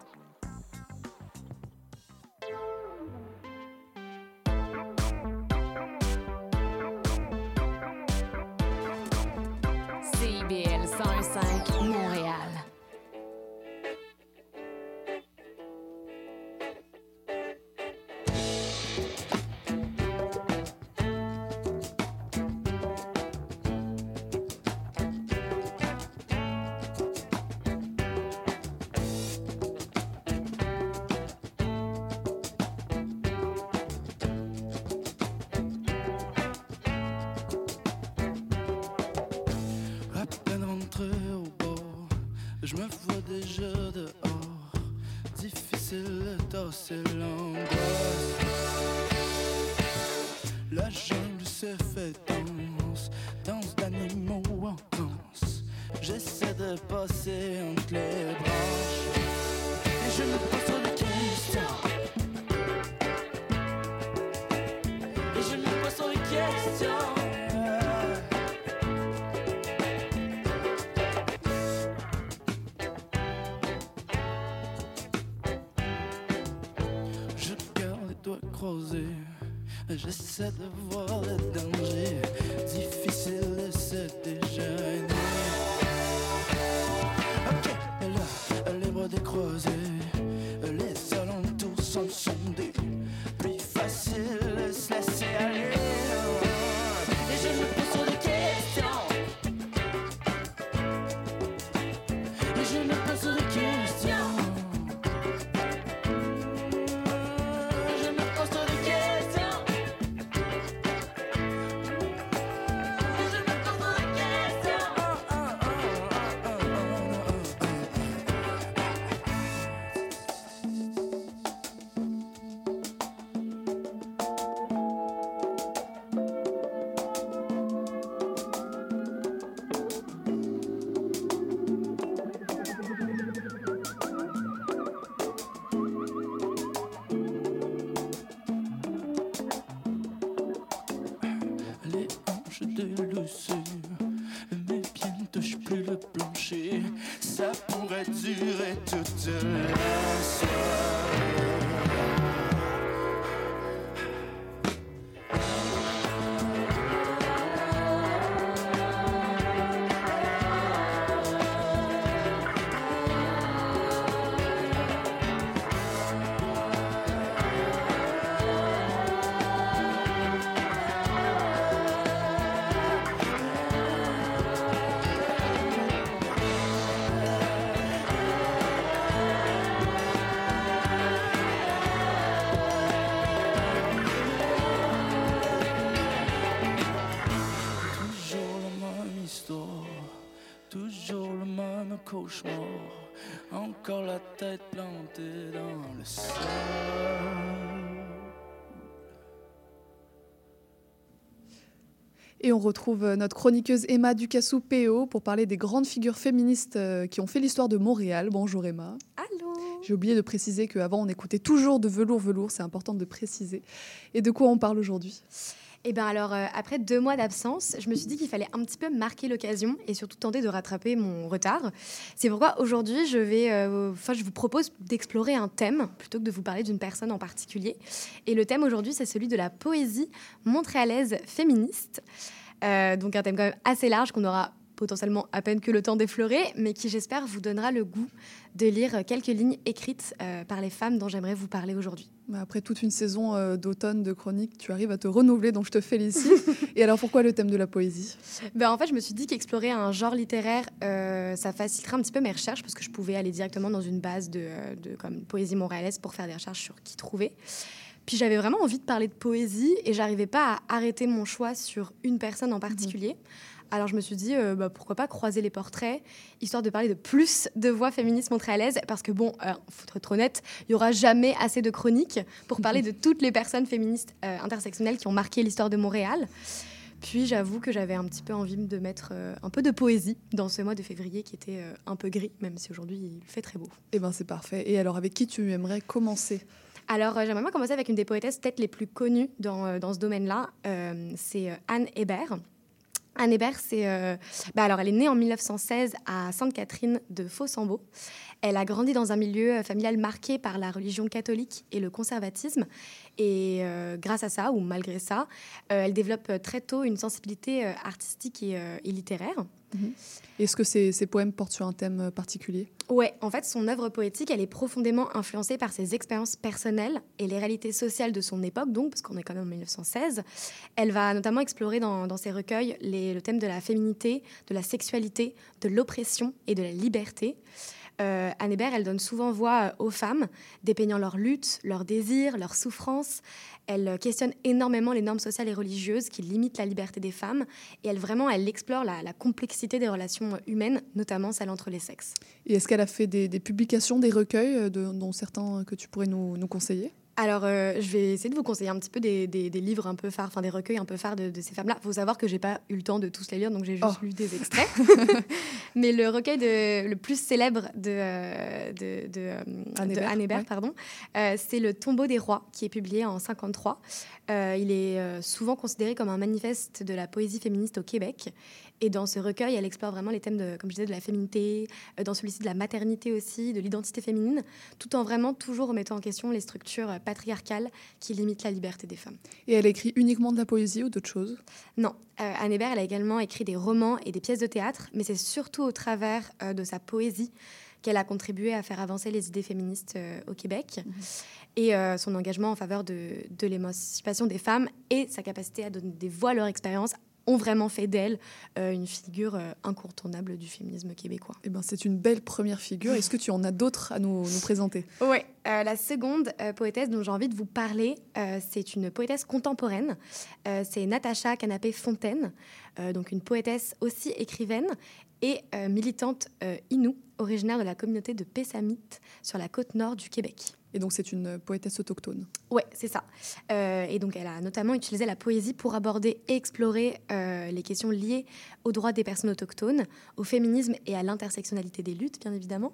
J: Passer entre les branches. Et je me pose trop de questions. Et je me pose trop de questions. Je garde les doigts croisés. J'essaie de voir le danger. Difficile les bras
F: retrouve euh, notre chroniqueuse Emma Ducassou-PO pour parler des grandes figures féministes euh, qui ont fait l'histoire de Montréal. Bonjour Emma.
K: Allô
F: J'ai oublié de préciser qu'avant on écoutait toujours de velours velours, c'est important de préciser. Et de quoi on parle aujourd'hui?
K: Eh bien alors, euh, après deux mois d'absence, je me suis dit qu'il fallait un petit peu marquer l'occasion et surtout tenter de rattraper mon retard. C'est pourquoi aujourd'hui, je vais, euh, enfin, je vous propose d'explorer un thème plutôt que de vous parler d'une personne en particulier. Et le thème aujourd'hui, c'est celui de la poésie montréalaise féministe. Euh, donc un thème quand même assez large qu'on aura potentiellement à peine que le temps d'effleurer, mais qui j'espère vous donnera le goût de lire quelques lignes écrites euh, par les femmes dont j'aimerais vous parler aujourd'hui.
F: Bah, Après toute une saison euh, d'automne de chroniques, tu arrives à te renouveler, donc je te félicite. Et alors pourquoi le thème de la poésie?
K: Ben, en fait, je me suis dit qu'explorer un genre littéraire, euh, ça faciliterait un petit peu mes recherches parce que je pouvais aller directement dans une base de, de comme poésie montréalaise pour faire des recherches sur qui trouver. Puis j'avais vraiment envie de parler de poésie et j'arrivais pas à arrêter mon choix sur une personne en particulier. Alors je me suis dit, euh, bah, pourquoi pas croiser les portraits, histoire de parler de plus de voix féministes montréalaises, parce que bon, euh, faut être honnête, il y aura jamais assez de chroniques pour parler de toutes les personnes féministes euh, intersectionnelles qui ont marqué l'histoire de Montréal. Puis j'avoue que j'avais un petit peu envie de mettre euh, un peu de poésie dans ce mois de février qui était un peu gris, même si aujourd'hui il fait très beau.
F: Eh ben c'est parfait. Et alors avec qui tu aimerais commencer?
K: Alors, euh, j'aimerais commencer avec une des poétesses peut-être les plus connues dans, euh, dans ce domaine-là. Euh, c'est Anne Hébert. Anne Hébert, c'est, bah alors, elle est née en 1916 à Sainte-Catherine de Fossambeau. Elle a grandi dans un milieu familial marqué par la religion catholique et le conservatisme. Et grâce à ça, ou malgré ça, elle développe très tôt une sensibilité artistique et littéraire.
F: Est-ce que ces, poèmes portent sur un thème euh, particulier?
K: Ouais, en fait, son œuvre poétique, elle est profondément influencée par ses expériences personnelles et les réalités sociales de son époque, donc, parce qu'on est quand même en 1916. Elle va notamment explorer dans, ses recueils le thème de la féminité, de la sexualité, de l'oppression et de la liberté. Euh, Anne Hébert, elle donne souvent voix euh, aux femmes, dépeignant leurs luttes, leurs désirs, leurs souffrances. Elle euh, questionne énormément les normes sociales et religieuses qui limitent la liberté des femmes. Et elle vraiment, elle explore la, complexité des relations euh, humaines, notamment celles entre les sexes.
F: Et est-ce qu'elle a fait des, publications, des recueils, euh, dont certains que tu pourrais nous conseiller?
K: Alors, euh, je vais essayer de vous conseiller un petit peu des, des- des livres un peu phares, enfin des recueils un peu phares de, de ces femmes-là. Il faut savoir que j'ai pas eu le temps de tous les lire, donc j'ai juste
F: Oh.
K: lu des extraits. Mais le recueil de- le plus célèbre de, euh, de, de, euh,
F: Anne Hébert,
K: Anne Hébert,
F: ouais.
K: pardon, euh, c'est Le tombeau des rois, qui est publié en 53. Euh, il est souvent considéré comme un manifeste de la poésie féministe au Québec. Et dans ce recueil, elle explore vraiment les thèmes, de, comme je disais, de la féminité, euh, dans celui-ci de la maternité aussi, de l'identité féminine, tout en vraiment toujours remettant en question les structures euh, patriarcales qui limitent la liberté des femmes.
F: Et elle écrit uniquement de la poésie ou d'autres choses?
K: Non, euh, Anne Hébert, elle a également écrit des romans et des pièces de théâtre, mais c'est surtout au travers euh, de sa poésie qu'elle a contribué à faire avancer les idées féministes euh, au Québec. Et euh, son engagement en faveur de, de l'émancipation des femmes et sa capacité à donner des voix à leur expérience ont vraiment fait d'elle euh, une figure euh, incontournable du féminisme québécois.
F: Eh ben, c'est une belle première figure. Est-ce que tu en as d'autres à nous, nous présenter?
K: Ouais, euh, la seconde poétesse dont j'ai envie de vous parler, c'est une poétesse contemporaine. C'est Natacha Canapé-Fontaine, donc une poétesse aussi écrivaine et militante Innu, originaire de la communauté de Pessamit sur la côte nord du Québec.
F: Et donc c'est une poétesse autochtone.
K: Ouais, c'est ça. Euh, et donc, elle a notamment utilisé la poésie pour aborder et explorer euh, les questions liées aux droits des personnes autochtones, au féminisme et à l'intersectionnalité des luttes, bien évidemment.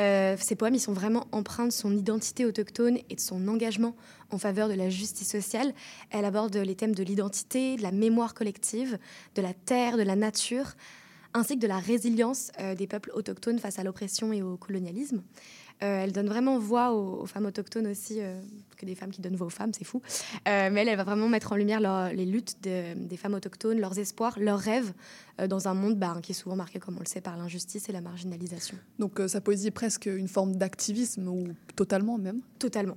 K: Euh, ces poèmes, ils sont vraiment empreints de son l'identité autochtone et de son engagement en faveur de la justice sociale. Elle aborde les thèmes de l'identité, de la mémoire collective, de la terre, de la nature, ainsi que de la résilience euh, des peuples autochtones face à l'oppression et au colonialisme. Euh, elle donne vraiment voix aux, femmes autochtones aussi, euh, que des femmes qui donnent voix aux femmes, c'est fou. Euh, mais elle, elle va vraiment mettre en lumière leur- les luttes de- des femmes autochtones, leurs espoirs, leurs rêves euh, dans un monde bah, qui est souvent marqué, comme on le sait, par l'injustice et la marginalisation.
F: Donc euh, sa poésie est presque une forme d'activisme, ou totalement même.
K: Totalement.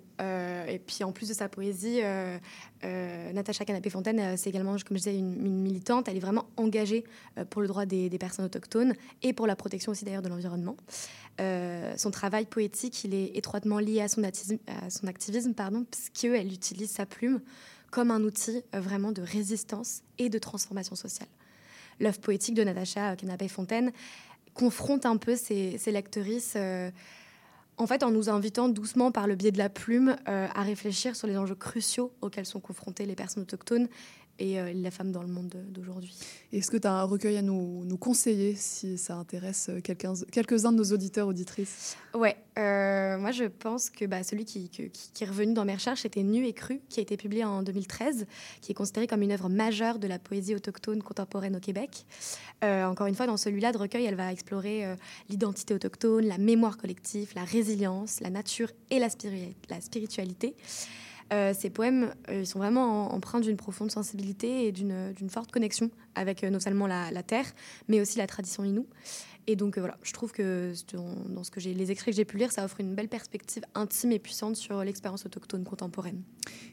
K: Et puis en plus de sa poésie, Natacha Canapé-Fontaine, c'est également, comme je disais, une, une militante. Elle est vraiment engagée pour le droit des, des personnes autochtones et pour la protection aussi d'ailleurs de l'environnement. Son travail poétique, il est étroitement lié à son, à son activisme, pardon, puisqu'elle utilise sa plume comme un outil euh, vraiment de résistance et de transformation sociale. L'œuvre poétique de Natacha Canapé-Fontaine confronte un peu ses, ses lectrices euh, en fait, en nous invitant doucement par le biais de la plume euh, à réfléchir sur les enjeux cruciaux auxquels sont confrontées les personnes autochtones et euh, la femme dans le monde de- d'aujourd'hui.
F: Est-ce que tu as un recueil à nous, nous conseiller si ça intéresse euh, quelqu'un- quelques-uns de nos auditeurs, auditrices?
K: Ouais, euh, moi je pense que bah, celui qui, que- qui- qui est revenu dans mes recherches, c'était Nu et Cru, qui a été publié en 2013, qui est considéré comme une œuvre majeure de la poésie autochtone contemporaine au Québec. Euh, encore une fois, dans celui-là de recueil, elle va explorer l'identité autochtone, la mémoire collective, la résilience, la nature et la, spiri- la spiritualité. Euh, ces poèmes, euh, sont vraiment en- empreints d'une profonde sensibilité et d'une d'une forte connexion avec euh, non seulement la, la terre, mais aussi la tradition inou. Et donc euh, voilà, je trouve que dans, dans ce que j'ai, les extraits que j'ai pu lire, ça offre une belle perspective intime et puissante sur l'expérience autochtone contemporaine.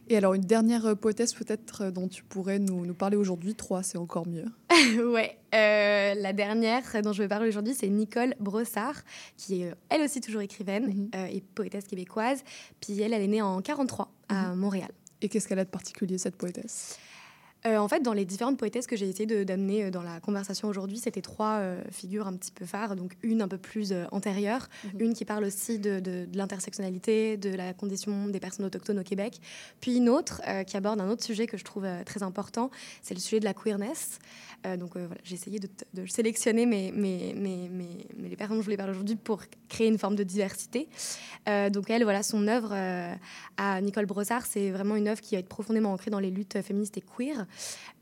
F: Et alors, une dernière euh, poétesse peut-être euh, dont tu pourrais nous, nous parler aujourd'hui, trois, c'est encore mieux.
K: ouais, euh, la dernière dont je vais parler aujourd'hui, c'est Nicole Brossard, qui est elle aussi toujours écrivaine euh, et poétesse québécoise. Puis elle, elle est née en 43 à Montréal.
F: Et qu'est-ce qu'elle a de particulier, cette poétesse?
K: Euh, en fait, dans les différentes poétesses que j'ai essayé d'amener euh, dans la conversation aujourd'hui, c'était trois euh, figures un petit peu phares. Donc, une un peu plus euh, antérieure, une qui parle aussi de, de- de l'intersectionnalité, de la condition des personnes autochtones au Québec, puis une autre qui aborde un autre sujet que je trouve très important, c'est le sujet de la queerness. Donc, voilà, j'ai essayé de, de sélectionner mes, mes, mes, les personnes dont je voulais parler aujourd'hui pour créer une forme de diversité. Donc, elle, voilà, son œuvre à Nicole Brossard, c'est vraiment une œuvre qui va être profondément ancrée dans les luttes féministes et queer.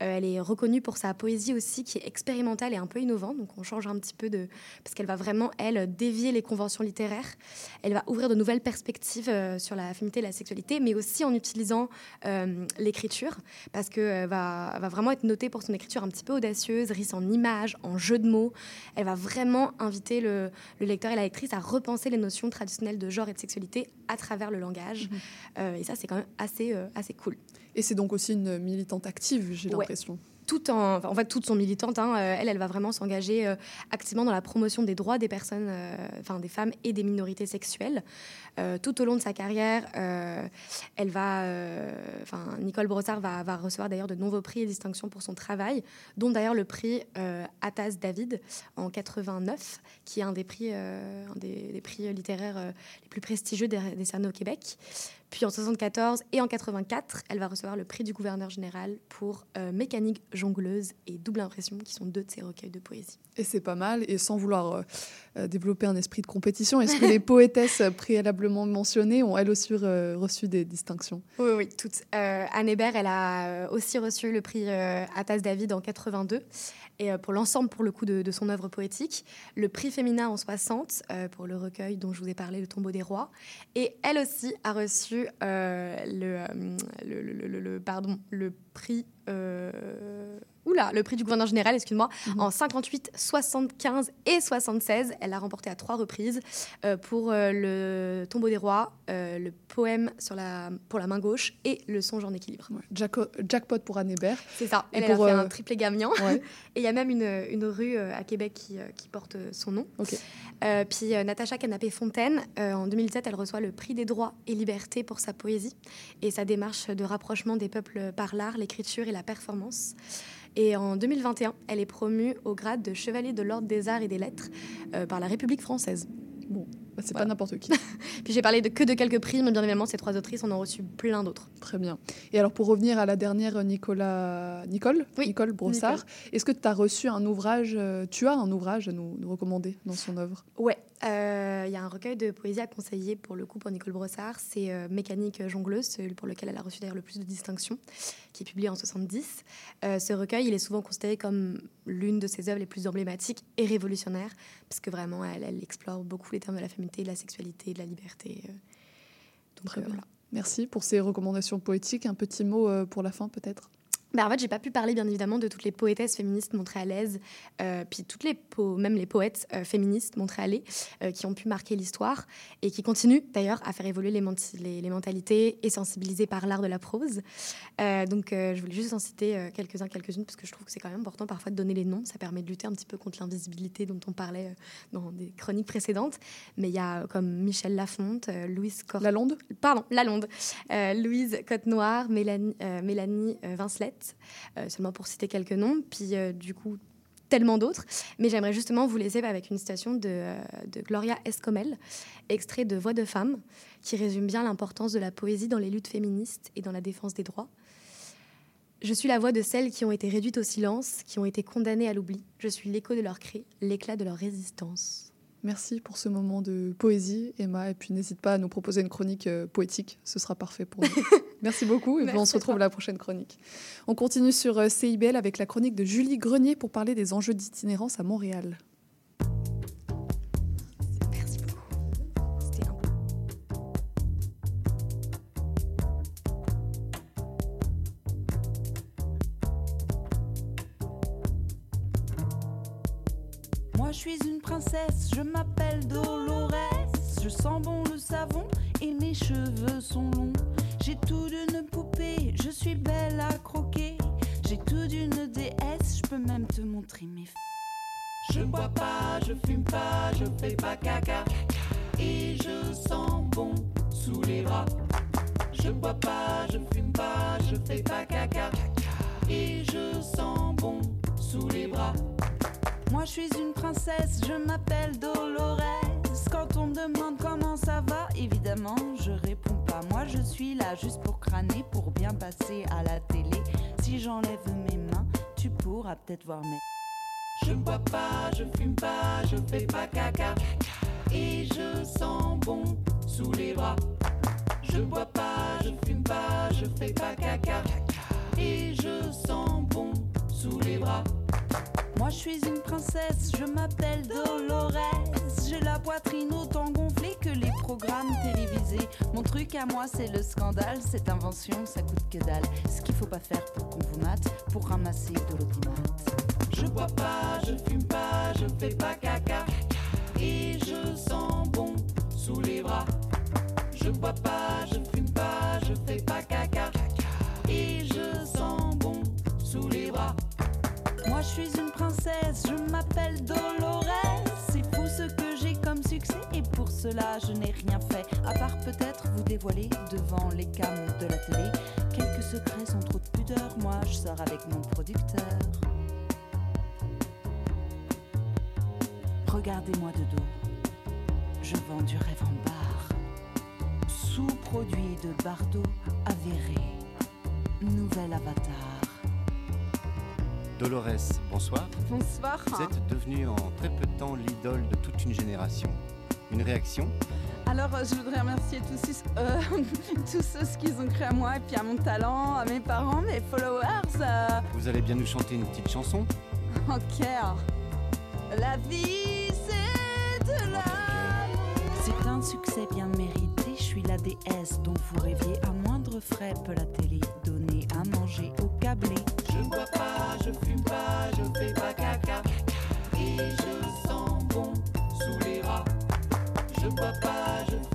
K: Euh, elle est reconnue pour sa poésie aussi, qui est expérimentale et un peu innovante. Donc, on change un petit peu de. Parce qu'elle va vraiment, elle, dévier les conventions littéraires. Elle va ouvrir de nouvelles perspectives euh, sur la féminité et la sexualité, mais aussi en utilisant euh, l'écriture, parce qu'elle va, va vraiment être notée pour son écriture un petit peu audacieuse, riche en images, en jeux de mots. Elle va vraiment inviter le, le lecteur et la lectrice à repenser les notions traditionnelles de genre et de sexualité à travers le langage. Euh, et ça, c'est quand même assez, assez cool.
F: Et c'est donc aussi une militante active, j'ai
K: Ouais.
F: l'impression.
K: Tout en, enfin, en fait, toutes sont militantes. hein. Euh, Elle, elle va vraiment s'engager euh, activement dans la promotion des droits des personnes, euh, enfin des femmes et des minorités sexuelles. Euh, tout au long de sa carrière, elle va, enfin Nicole Brossard va, va recevoir d'ailleurs de nombreux prix et distinctions pour son travail, dont d'ailleurs le prix Attas David en 89, qui est un des prix, un des, des prix littéraires les plus prestigieux décernés au Québec. Puis en 74 et en 84, elle va recevoir le prix du gouverneur général pour euh, Mécanique jongleuse et Double impression, qui sont deux de ses recueils de poésie.
F: Et c'est pas mal. Et sans vouloir euh, euh, développer un esprit de compétition, est-ce que les poétesses préalablement mentionnées ont elles aussi reçu des distinctions?
K: Oui, oui, toutes. Anne Hébert, elle a aussi reçu le prix Attas David en 82, et euh, pour l'ensemble, pour le coup, de, son œuvre poétique. Le prix féminin en 60, euh, pour le recueil dont je vous ai parlé, Le tombeau des rois. Et elle aussi a reçu euh, le, le- le- le- pardon, le prix... euh, Oula, le prix du gouverneur général, excuse-moi, en 58, 75 et 76. Elle l'a remporté à trois reprises euh, pour euh, le tombeau des rois, le poème sur la, pour la main gauche et le songe en équilibre.
F: Jackpot pour Anne Hébert.
K: C'est ça.
F: Et
K: Elle,
F: pour,
K: a fait un triplé gagnant.
F: ouais.
K: Et il y a même une, une rue à Québec qui, qui porte son nom. Puis Natacha Canapé-Fontaine, en 2007, elle reçoit le prix des droits et libertés pour sa poésie et sa démarche de rapprochement des peuples par l'art, l'écriture et la performance. Et en 2021, elle est promue au grade de chevalier de l'Ordre des Arts et des Lettres euh, par la République française.
F: Bah, c'est pas n'importe qui.
K: Puis j'ai parlé de que de quelques prix, mais bien évidemment, ces trois autrices, on en a reçu plein d'autres.
F: Très bien. Et alors, pour revenir à la dernière, Nicolas... Nicole Nicole Brossard, est-ce que tu as reçu un ouvrage, euh, tu as un ouvrage à nous, nous recommander dans son œuvre?
K: Ouais, euh, il y a un recueil de poésie à conseiller pour le coup pour Nicole Brossard. C'est euh, Mécanique jongleuse, celui pour lequel elle a reçu d'ailleurs le plus de distinctions, qui est publié en 70. ce recueil, il est souvent considéré comme l'une de ses œuvres les plus emblématiques et révolutionnaires, parce que vraiment, elle, elle explore beaucoup les termes de la féminité, de la sexualité, de la liberté.
F: Donc, Très bien. Merci pour ces recommandations poétiques. Un petit mot pour la fin, peut-être?
K: Bah, en fait, j'ai pas pu parler bien évidemment de toutes les poétesses féministes montréalaises, euh, puis toutes les po même les poètes euh, féministes montréalais euh, qui ont pu marquer l'histoire et qui continuent d'ailleurs à faire évoluer les, les, les, mentalités et sensibiliser par l'art de la prose. Euh, donc, je voulais juste en citer quelques-uns, quelques-unes, parce que je trouve que c'est quand même important parfois de donner les noms. Ça permet de lutter un petit peu contre l'invisibilité dont on parlait dans des chroniques précédentes. Mais il y a comme Michel Lafonte, Louise Cor...
F: Lalonde?
K: Pardon, Lalonde. Louise Côte-Noire, Mélanie, Mélanie Vincelette. Euh, seulement pour citer quelques noms, puis euh, du coup tellement d'autres. Mais j'aimerais justement vous laisser avec une citation de, euh, de, Gloria Escomel, extrait de Voix de femme, qui résume bien l'importance de la poésie dans les luttes féministes et dans la défense des droits. Je suis la voix de celles qui ont été réduites au silence, qui ont été condamnées à l'oubli. Je suis l'écho de leurs cris, l'éclat de leur résistance.
F: Merci pour ce moment de poésie, Emma. Et puis n'hésite pas à nous proposer une chronique euh, poétique, ce sera parfait pour nous. Merci beaucoup et on se retrouve la prochaine chronique. On continue sur euh, CIBL avec la chronique de Julie Grenier pour parler des enjeux d'itinérance à Montréal.
L: Je suis une princesse, je m'appelle Dolores. Je sens bon le savon et mes cheveux sont longs. J'ai tout d'une poupée, je suis belle à croquer. J'ai tout d'une déesse, je peux même te montrer mes. Je bois pas, je fume pas, je fais pas caca. Et je sens bon sous les bras. Je bois pas, je fume pas, je fais pas caca. Et je sens bon sous les bras. Moi je suis une princesse, je m'appelle Dolores. Quand on me demande comment ça va, évidemment je réponds pas. Moi je suis là juste pour crâner, pour bien passer à la télé. Si j'enlève mes mains, tu pourras peut-être voir mes. Je bois pas, je fume pas, je fais pas caca. Et je sens bon sous les bras. Je bois pas, je fume pas, je fais pas caca. Et je sens bon sous les bras. Moi je suis une princesse, je m'appelle Dolores. J'ai la poitrine autant gonflée que les programmes télévisés. Mon truc à moi c'est le scandale, cette invention ça coûte que dalle. Ce qu'il faut pas faire pour qu'on vous mate, pour ramasser de l'audimat. Je bois pas, je fume pas, je fais pas caca. Et je sens bon sous les bras. Je bois pas, je fume pas, je fais pas caca. Et je sens bon sous les bras. Moi je suis une princesse, je m'appelle Dolores. C'est fou ce que j'ai comme succès et pour cela je n'ai rien fait. À part peut-être vous dévoiler devant les cams de la télé. Quelques secrets sans trop de pudeur, moi je sors avec mon producteur. Regardez-moi de dos, je vends du rêve en bar. Sous-produit de Bardot avéré, nouvel avatar.
M: Dolores, bonsoir.
N: Bonsoir.
M: Vous êtes devenue en très peu de temps l'idole de toute une génération. Une réaction?
N: Alors, euh, je voudrais remercier tous, euh, tous ceux qui ont cru à moi et puis à mon talent, à mes parents, mes followers. Euh.
M: Vous allez bien nous chanter une petite chanson?
N: Ok. La vie, c'est de l'amour.
L: C'est un succès bien mérité. Je suis la déesse dont vous rêviez. À moindre frais peut la télé donner à manger au câblé.
J: Je bois pas, je fume pas, je fais pas caca. Et je sens bon sous les rats. Je bois pas, je fume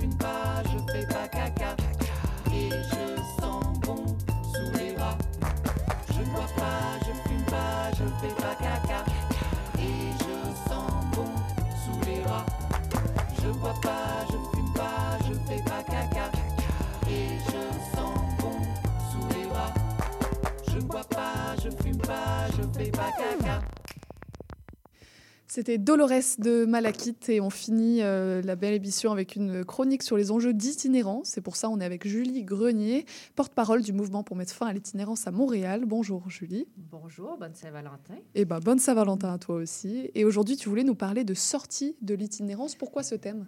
F: C'était Dolores de Malakite et on finit euh, la belle émission avec une chronique sur les enjeux d'itinérance. C'est pour ça on est avec Julie Grenier, porte-parole du mouvement pour mettre fin à l'itinérance à Montréal. Bonjour Julie.
O: Bonjour, bonne Saint-Valentin.
F: Et ben bonne Saint-Valentin à toi aussi. Et aujourd'hui tu voulais nous parler de sortie de l'itinérance. Pourquoi ce thème?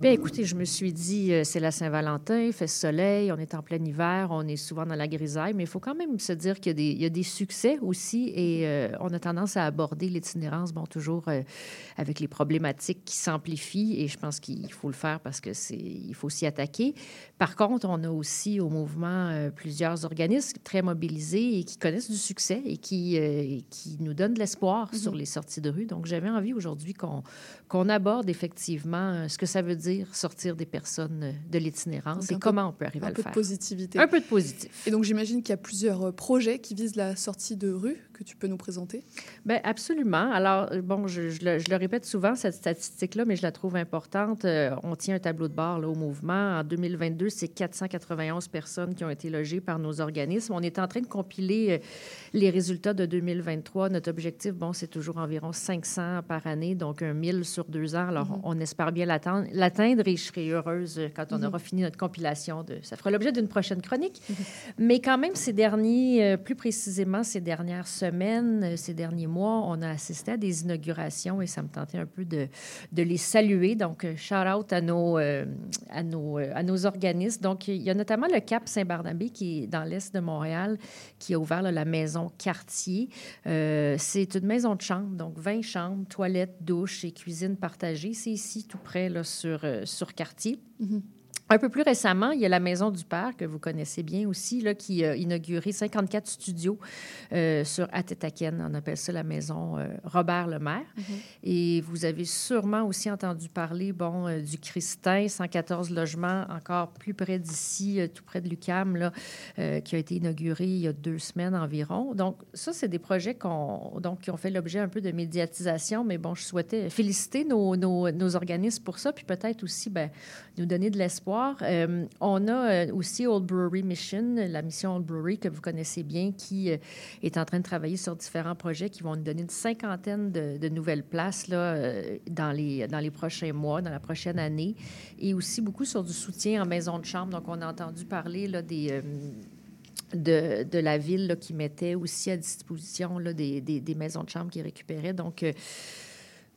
O: Bien, écoutez, je me suis dit, euh, c'est la Saint-Valentin, il fait soleil, on est en plein hiver, on est souvent dans la grisaille, mais il faut quand même se dire qu'il y a des, il y a des succès aussi et euh, on a tendance à aborder l'itinérance, bon, toujours euh, avec les problématiques qui s'amplifient et je pense qu'il faut le faire parce que c'est, il faut s'y attaquer. Par contre, on a aussi au mouvement plusieurs organismes très mobilisés et qui connaissent du succès et qui, qui nous donnent de l'espoir
F: Mhm.
O: sur les sorties de rue. Donc, j'avais envie aujourd'hui qu'on, qu'on aborde effectivement ce que ça veut dire sortir des personnes de l'itinérance et
F: un peu-
O: comment on peut arriver
F: un
O: à le
F: peu
O: faire.
F: de positivité.
O: Un peu de positif.
F: Et donc j'imagine qu'il y a plusieurs euh, projets qui visent la sortie de rue que tu peux nous présenter?
O: Bien, absolument. Alors, bon, je, je le, je le répète souvent, cette statistique-là, mais je la trouve importante. Euh, on tient un tableau de bord là, au mouvement. En 2022, c'est 491 personnes qui ont été logées par nos organismes. On est en train de compiler euh, les résultats de 2023. Notre objectif, bon, c'est toujours environ 500 par année, donc un 1000 sur deux ans. Alors,
F: Mhm.
O: on espère bien l'atteindre et je serai heureuse euh, quand on
F: Mhm.
O: aura fini notre compilation. De, ça fera l'objet d'une prochaine chronique. Mais quand même, ces derniers, plus précisément ces dernières semaines, euh, ces derniers mois, on a assisté à des inaugurations et ça me tentait un peu de, les saluer. Donc, euh, shout out à nos, euh, à nos, organismes. Donc, il y a notamment le Cap Saint-Barnabé qui est dans l'est de Montréal, qui a ouvert la maison Quartier. C'est une maison de chambre, donc 20 chambres, toilettes, douches et cuisine partagée. C'est ici, tout près, sur, sur Quartier. Un peu plus récemment, il y a la Maison du Père, que vous connaissez bien aussi, là, qui a inauguré 54 studios euh, sur Atetaken. On appelle ça la Maison euh, Robert Lemaire. Et vous avez sûrement aussi entendu parler bon, euh, du Christin, 114 logements, encore plus près d'ici, tout près de Lucam, là, qui a été inauguré il y a deux semaines environ. Donc, ça, c'est des projets donc, qui ont fait l'objet un peu de médiatisation, mais bon, je souhaitais féliciter nos, nos, nos organismes pour ça, puis peut-être aussi ben, nous donner de l'espoir. Euh, on a euh, aussi Old Brewery Mission, la mission Old Brewery que vous connaissez bien, qui euh, est en train de travailler sur différents projets qui vont nous donner une cinquantaine de, nouvelles places là, dans, les, dans les prochains mois, dans la prochaine année, et aussi beaucoup sur du soutien en maison de chambre. Donc, on a entendu parler là, des... de, la ville qui mettait aussi à disposition là, des, des, maisons de chambre qui récupéraient. Donc, euh,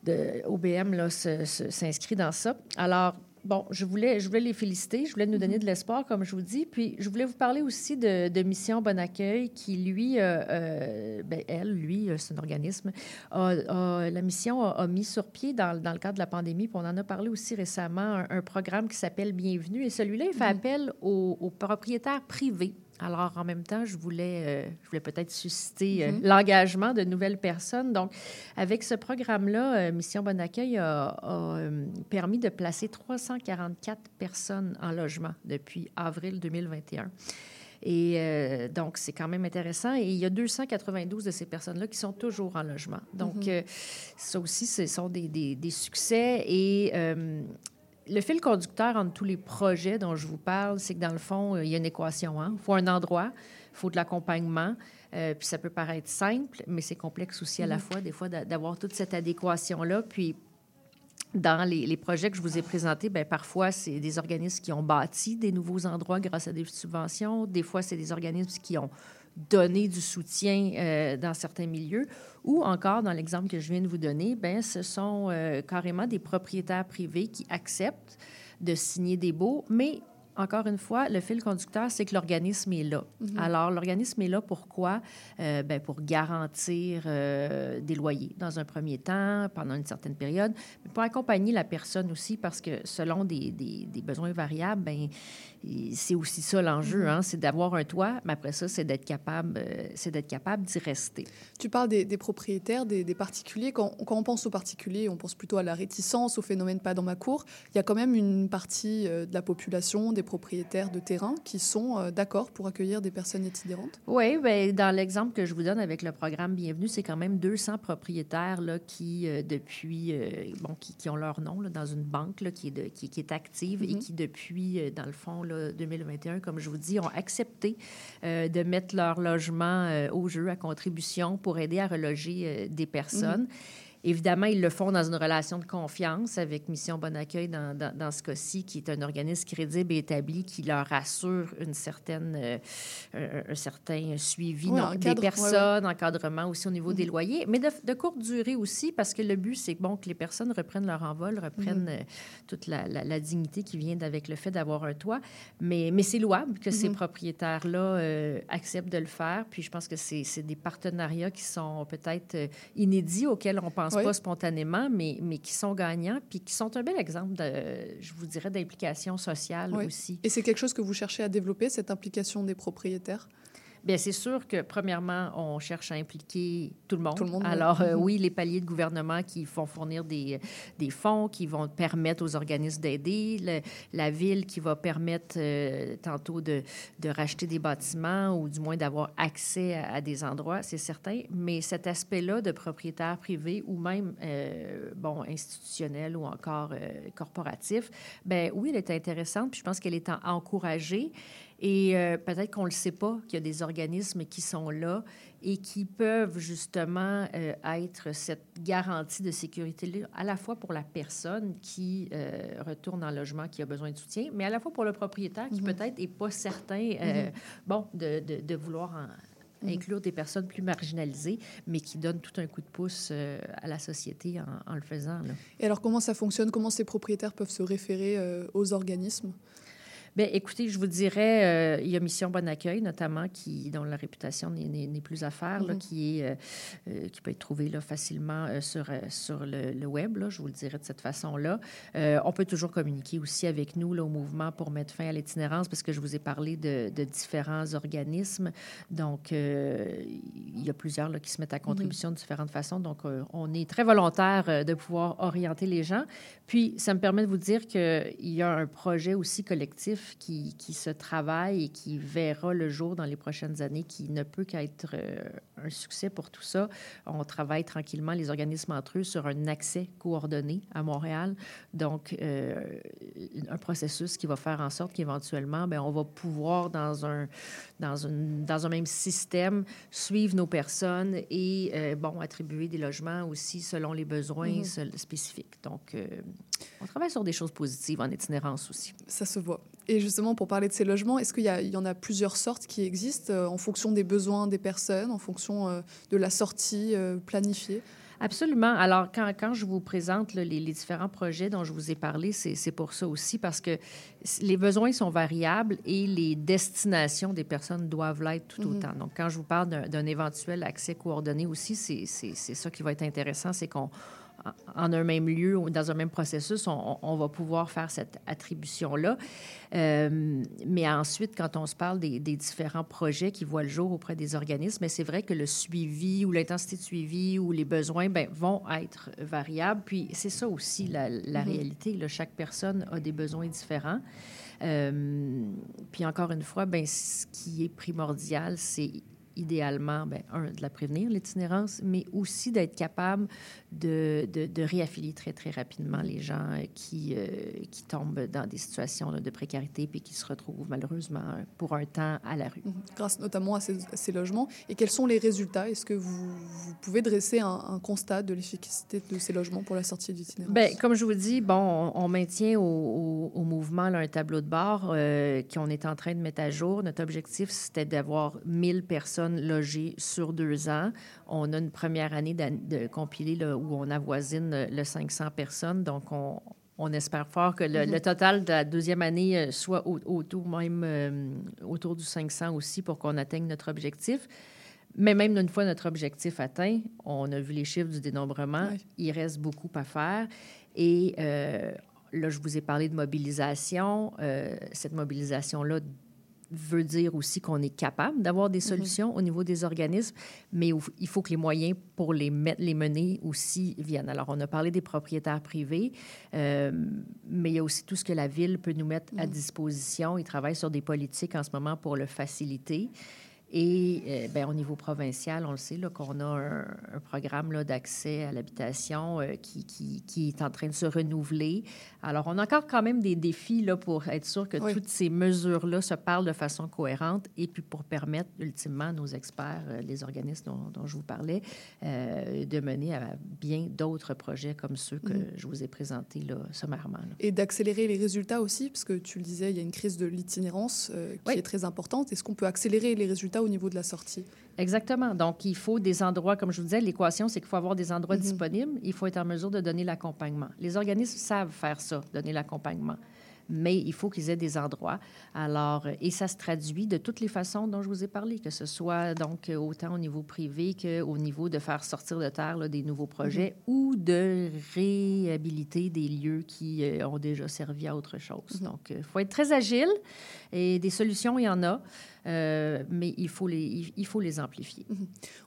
O: de, OBM s'inscrit dans ça. Alors, bon, je voulais, je voulais les féliciter, je voulais nous donner de l'espoir, comme je vous dis. Puis, je voulais vous parler aussi de, de Mission Bon Accueil, qui, lui, euh, euh, ben, elle, lui, euh, c'est un organisme, a- a- la mission a, a mis sur pied, dans, dans le cadre de la pandémie, puis on en a parlé aussi récemment, un, un programme qui s'appelle Bienvenue. Et celui-là, il fait appel aux, aux propriétaires privés. Alors, en même temps, je voulais, euh, je voulais peut-être susciter euh,
F: Mhm.
O: l'engagement de nouvelles personnes. Donc, avec ce programme-là, euh, Mission Bon Accueil a, a, permis de placer 344 personnes en logement depuis avril 2021. Et donc, c'est quand même intéressant. Et il y a 292 de ces personnes-là qui sont toujours en logement. Donc,
F: Mhm.
O: ça aussi, ce sont des, des- des succès. Et le fil conducteur entre tous les projets dont je vous parle, c'est que dans le fond, euh, il y a une équation. hein. Il faut un endroit, il faut de l'accompagnement. euh, puis ça peut paraître simple, mais c'est complexe aussi à la
F: Mhm.
O: fois, des fois, d'a- d'avoir toute cette adéquation-là. Puis dans les, les projets que je vous ai présentés, ben, parfois, c'est des organismes qui ont bâti des nouveaux endroits grâce à des subventions. Des fois, c'est des organismes qui ont donné du soutien euh, dans certains milieux. Ou encore, dans l'exemple que je viens de vous donner, ben, ce sont euh, carrément des propriétaires privés qui acceptent de signer des baux, mais encore une fois, le fil conducteur, c'est que l'organisme est là.
F: Mhm.
O: Alors, l'organisme est là pourquoi? Euh, ben, pour garantir euh, des loyers dans un premier temps, pendant une certaine période, mais pour accompagner la personne aussi, parce que selon des, des- des besoins variables, ben, c'est aussi ça l'enjeu,
F: Mhm.
O: hein, c'est d'avoir un toit, mais après ça, c'est d'être capable, euh, c'est d'être capable d'y rester.
F: Tu parles des, des propriétaires, des, des particuliers. Quand, quand on pense aux particuliers, on pense plutôt à la réticence, au phénomène pas dans ma cour. Il y a quand même une partie euh, de la population, des propriétaires de terrain, qui sont euh, d'accord pour accueillir des personnes itinérantes.
O: Oui, ben, dans l'exemple que je vous donne avec le programme Bienvenue, c'est quand même 200 propriétaires là, qui, euh, depuis, euh, bon, qui, qui ont leur nom là, dans une banque là, qui, est de- qui, qui est active et
F: Mhm.
O: qui, depuis, dans le fond, là, 2021, comme je vous dis, ont accepté euh, de mettre leur logement euh, au jeu, à contribution pour aider à reloger euh, des personnes. Évidemment, ils le font dans une relation de confiance avec Mission Bon Accueil dans, dans, dans ce cas-ci, qui est un organisme crédible et établi qui leur assure une certaine, euh, un, un certain suivi non, des
F: ouais,
O: personnes, encadrement aussi au niveau des
F: Mhm.
O: loyers, mais de, de courte durée aussi, parce que le but, c'est bon, que les personnes reprennent leur envol, reprennent
F: Mhm.
O: euh, toute la, la- la dignité qui vient avec le fait d'avoir un toit. Mais, mais c'est louable que ces
F: Mhm.
O: propriétaires-là euh, acceptent de le faire. Puis je pense que c'est des partenariats qui sont peut-être inédits, auxquels on ne pense
F: Oui.
O: pas spontanément, mais, mais qui sont gagnants, puis qui sont un bel exemple, de, je vous dirais, d'implication sociale aussi.
F: Et c'est quelque chose que vous cherchez à développer, cette implication des propriétaires?
O: Bien, c'est sûr que, premièrement, on cherche à impliquer tout le monde.
F: Tout le monde.
O: Alors, euh,
F: Mhm.
O: oui, les paliers de gouvernement qui vont fournir des, des fonds, qui vont permettre aux organismes d'aider, la ville qui va permettre euh, tantôt de, de racheter des bâtiments ou du moins d'avoir accès à, à des endroits, c'est certain. Mais cet aspect-là de propriétaire privé ou même, euh, bon, institutionnel ou encore euh, corporatif, ben oui, elle est intéressante, puis je pense qu'elle est en- encouragée. Et euh, peut-être qu'on ne le sait pas qu'il y a des organismes qui sont là et qui peuvent justement euh, être cette garantie de sécurité à la fois pour la personne qui euh, retourne en logement, qui a besoin de soutien, mais à la fois pour le propriétaire qui
F: Mhm.
O: peut-être n'est pas certain, euh,
F: Mhm.
O: bon, de, de- de vouloir en-
F: Mhm.
O: inclure des personnes plus marginalisées, mais qui donnent tout un coup de pouce euh, à la société en, en le faisant. Là.
F: Et alors, comment ça fonctionne? Comment ces propriétaires peuvent se référer euh, aux organismes?
O: Bien, écoutez, je vous dirais, euh, il y a Mission Bon Accueil, notamment, qui, dont la réputation n'est- plus à faire, là,
F: Mhm.
O: qui, est, euh, euh, qui peut être trouvé là, facilement euh, sur, sur le, le web, là, je vous le dirais de cette façon-là. On peut toujours communiquer aussi avec nous là, au mouvement pour mettre fin à l'itinérance, parce que je vous ai parlé de, de différents organismes. Donc, il y a plusieurs qui se mettent à contribution de différentes façons. Donc, on est très volontaire de pouvoir orienter les gens. Puis, ça me permet de vous dire qu'il y a un projet aussi collectif qui, qui se travaille et qui verra le jour dans les prochaines années, qui ne peut qu'être euh, un succès pour tout ça. On travaille tranquillement, les organismes entre eux, sur un accès coordonné à Montréal. Donc, euh, un processus qui va faire en sorte qu'éventuellement, ben, on va pouvoir, dans un, dans, une, dans un même système, suivre nos personnes et, euh, bon, attribuer des logements aussi selon les besoins
F: Mhm.
O: sel- spécifiques. Donc, euh, on travaille sur des choses positives en itinérance aussi.
F: Ça se voit. Et justement, pour parler de ces logements, est-ce qu'il y, en a plusieurs sortes qui existent euh, en fonction des besoins des personnes, en fonction euh, de la sortie euh, planifiée?
O: Absolument. Alors, quand, quand je vous présente là, les, les différents projets dont je vous ai parlé, c'est pour ça aussi, parce que les besoins sont variables et les destinations des personnes doivent l'être tout
F: Mhm.
O: autant. Donc, quand je vous parle d'un éventuel accès coordonné aussi, c'est ça qui va être intéressant, c'est qu'on en- un même lieu ou dans un même processus, on, on va pouvoir faire cette attribution-là. Euh, mais ensuite, quand on se parle des, des différents projets qui voient le jour auprès des organismes, c'est vrai que le suivi ou l'intensité de suivi ou les besoins ben, vont être variables. Puis c'est ça aussi la, la
F: Mhm.
O: réalité. là. Chaque personne a des besoins différents. Euh, puis encore une fois, ben, ce qui est primordial, c'est idéalement, ben, un, de la prévenir, l'itinérance, mais aussi d'être capable de, de, de réaffilier très, très rapidement les gens euh, qui, euh, qui tombent dans des situations là, de précarité puis qui se retrouvent malheureusement pour un temps à la rue.
F: Mhm. grâce notamment à ces, à ces logements. Et quels sont les résultats? Est-ce que vous, vous pouvez dresser un, un constat de l'efficacité de ces logements pour la sortie d'itinérance
O: Bien, comme je vous dis, bon, on, on maintient au, au- au mouvement là, un tableau de bord euh, qu'on est en train de mettre à jour. Notre objectif, c'était d'avoir 1000 personnes logées sur deux ans. On a une première année d'an- de compilée là, où on avoisine euh, le 500 personnes. Donc, on, on espère fort que le,
F: Mhm.
O: le total de la deuxième année euh, soit au- autour, même euh, autour du 500 aussi pour qu'on atteigne notre objectif. Mais même une fois notre objectif atteint, on a vu les chiffres du dénombrement, il reste beaucoup à faire. Et euh, là, je vous ai parlé de mobilisation. Euh, cette mobilisation-là veut dire aussi qu'on est capable d'avoir des solutions au niveau des organismes, mais il faut que les moyens pour les, mettre, les mener aussi viennent. Alors, on a parlé des propriétaires privés, euh, mais il y a aussi tout ce que la ville peut nous mettre à disposition. Ils travaillent sur des politiques en ce moment pour le faciliter. Et euh, ben, au niveau provincial, on le sait, qu'on a un, un programme d'accès à l'habitation euh, qui, qui, qui est en train de se renouveler. Alors, on a encore quand même des défis là, pour être sûr que
F: Oui.
O: toutes ces mesures-là se parlent de façon cohérente et puis pour permettre ultimement à nos experts, euh, les organismes dont, dont je vous parlais, de mener à bien d'autres projets comme ceux que
F: Mhm.
O: je vous ai présentés là, sommairement. là.
F: Et d'accélérer les résultats aussi, parce que tu le disais, il y a une crise de l'itinérance qui
O: Oui.
F: est très importante. Est-ce qu'on peut accélérer les résultats au niveau de la sortie
O: Exactement. Donc, il faut des endroits, comme je vous disais, l'équation, c'est qu'il faut avoir des endroits
F: Mhm.
O: disponibles. Il faut être en mesure de donner l'accompagnement. Les organismes savent faire ça, donner l'accompagnement. Mais il faut qu'ils aient des endroits. Alors, euh, et ça se traduit de toutes les façons dont je vous ai parlé, que ce soit donc euh, autant au niveau privé qu'au niveau de faire sortir de terre là, des nouveaux projets ou de réhabiliter des lieux qui euh, ont déjà servi à autre chose. Donc, il faut être très agile et des solutions, il y en a, euh, mais il faut les, il- faut les amplifier.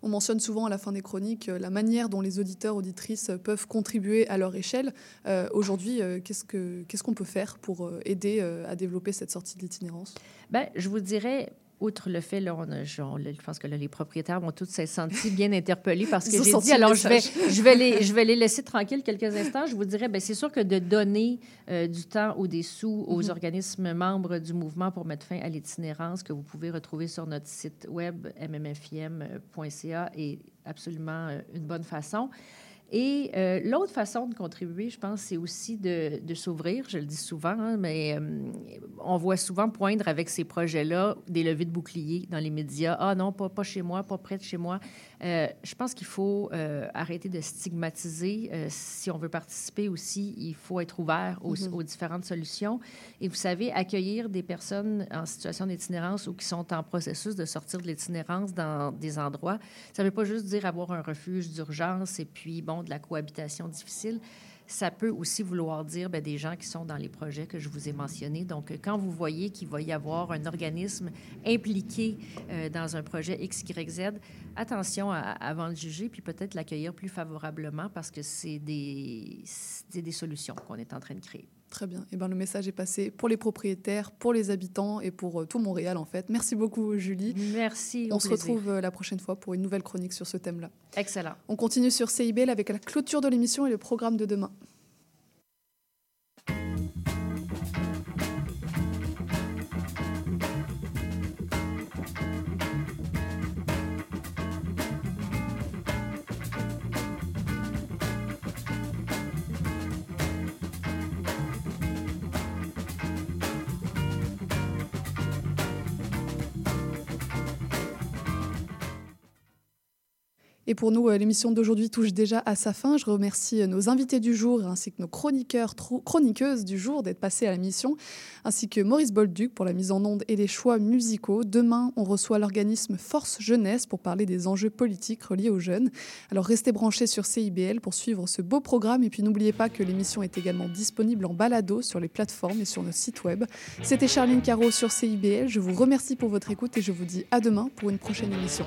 F: On mentionne souvent à la fin des chroniques euh, la manière dont les auditeurs, auditrices euh, peuvent contribuer à leur échelle. Euh, Aujourd'hui, qu'est-ce que- qu'est-ce qu'on peut faire pour aider à développer cette sortie de l'itinérance?
O: Ben, je vous dirais, outre le fait, là, on a- je, on- je pense que là, les propriétaires vont tous se sentir bien interpellés parce que j'ai dit, alors je vais, je, vais les, je vais les laisser tranquilles quelques instants. Je vous dirais, ben, c'est sûr que de donner euh, du temps ou des sous aux
F: Mhm.
O: organismes membres du mouvement pour mettre fin à l'itinérance que vous pouvez retrouver sur notre site web mmfim.ca est absolument euh, une bonne façon. Et euh, l'autre façon de contribuer, je pense, c'est aussi de, s'ouvrir. Je le dis souvent, hein, mais euh, on voit souvent poindre avec ces projets-là des levées de boucliers dans les médias. Ah non, pas chez moi, pas près de chez moi. Euh, je pense qu'il faut euh, arrêter de stigmatiser. Euh, si on veut participer aussi, il faut être ouvert aux,
F: Mhm.
O: aux différentes solutions. Et vous savez, accueillir des personnes en situation d'itinérance ou qui sont en processus de sortir de l'itinérance dans des endroits, ça ne veut pas juste dire avoir un refuge d'urgence et puis, bon, de la cohabitation difficile. Ça peut aussi vouloir dire ben, des gens qui sont dans les projets que je vous ai mentionnés. Donc, euh, quand vous voyez qu'il va y avoir un organisme impliqué euh, dans un projet X, Y, Z, attention avant de juger, puis peut-être l'accueillir plus favorablement parce que c'est des solutions qu'on est en train de créer.
F: Très bien. Eh ben, le message est passé pour les propriétaires, pour les habitants et pour euh, tout Montréal, en fait. Merci beaucoup, Julie.
O: Merci.
F: On se
O: plaisir.
F: retrouve euh, la prochaine fois pour une nouvelle chronique sur ce thème-là.
O: Excellent.
F: On continue sur CIBL avec la clôture de l'émission et le programme de demain. Et pour nous, euh, l'émission d'aujourd'hui touche déjà à sa fin. Je remercie euh, nos invités du jour ainsi que nos chroniqueurs, chroniqueuses du jour d'être passés à la mission, ainsi que Maurice Bolduc pour la mise en onde et les choix musicaux. Demain, on reçoit l'organisme Force Jeunesse pour parler des enjeux politiques reliés aux jeunes. Alors restez branchés sur CIBL pour suivre ce beau programme et puis n'oubliez pas que l'émission est également disponible en balado sur les plateformes et sur notre site web. C'était Charline Caro sur CIBL. Je vous remercie pour votre écoute et je vous dis à demain pour une prochaine émission.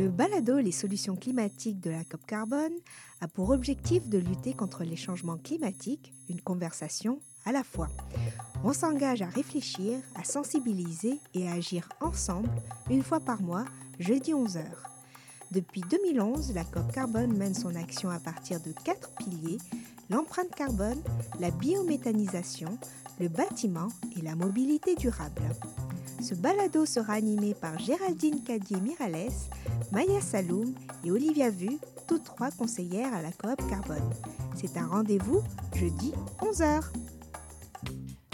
P: Le balado Les solutions climatiques de la COP Carbone a pour objectif de lutter contre les changements climatiques, une conversation à la fois. On s'engage à réfléchir, à sensibiliser et à agir ensemble une fois par mois, jeudi 11h. Depuis 2011, la COP Carbone mène son action à partir de quatre piliers l'empreinte carbone, la biométhanisation, le bâtiment et la mobilité durable. Ce balado sera animé par Géraldine Cadier-Miralles, Maya Saloum et Olivia Vu toutes trois conseillères à la coop Carbone. C'est un rendez-vous jeudi 11h.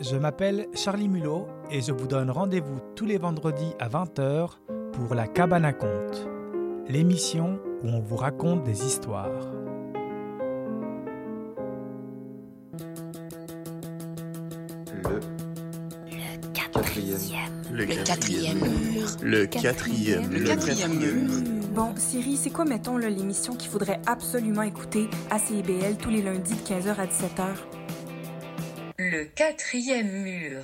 Q: Je m'appelle Charlie Mulot et je vous donne rendez-vous tous les vendredis à 20h pour La Cabane à Conte, l'émission où on vous raconte des histoires.
R: Le quatrième.
S: Le
R: quatrième
S: mur. Le quatrième.
R: Le quatrième mur.
S: Bon, Siri, c'est quoi, mettons, l'émission qu'il faudrait absolument écouter à CIBL tous les lundis de 15h à 17h?
R: Le quatrième mur.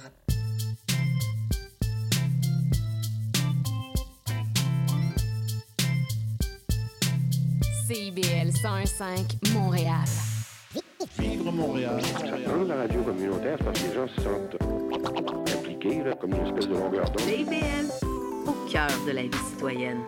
B: CIBL 101.5 Montréal.
A: Vivre Montréal.
T: Dans la radio communautaire, parce que les gens se sentent impliqués, là, comme une espèce de longueur d'onde.
R: CIBL, au cœur de la vie citoyenne.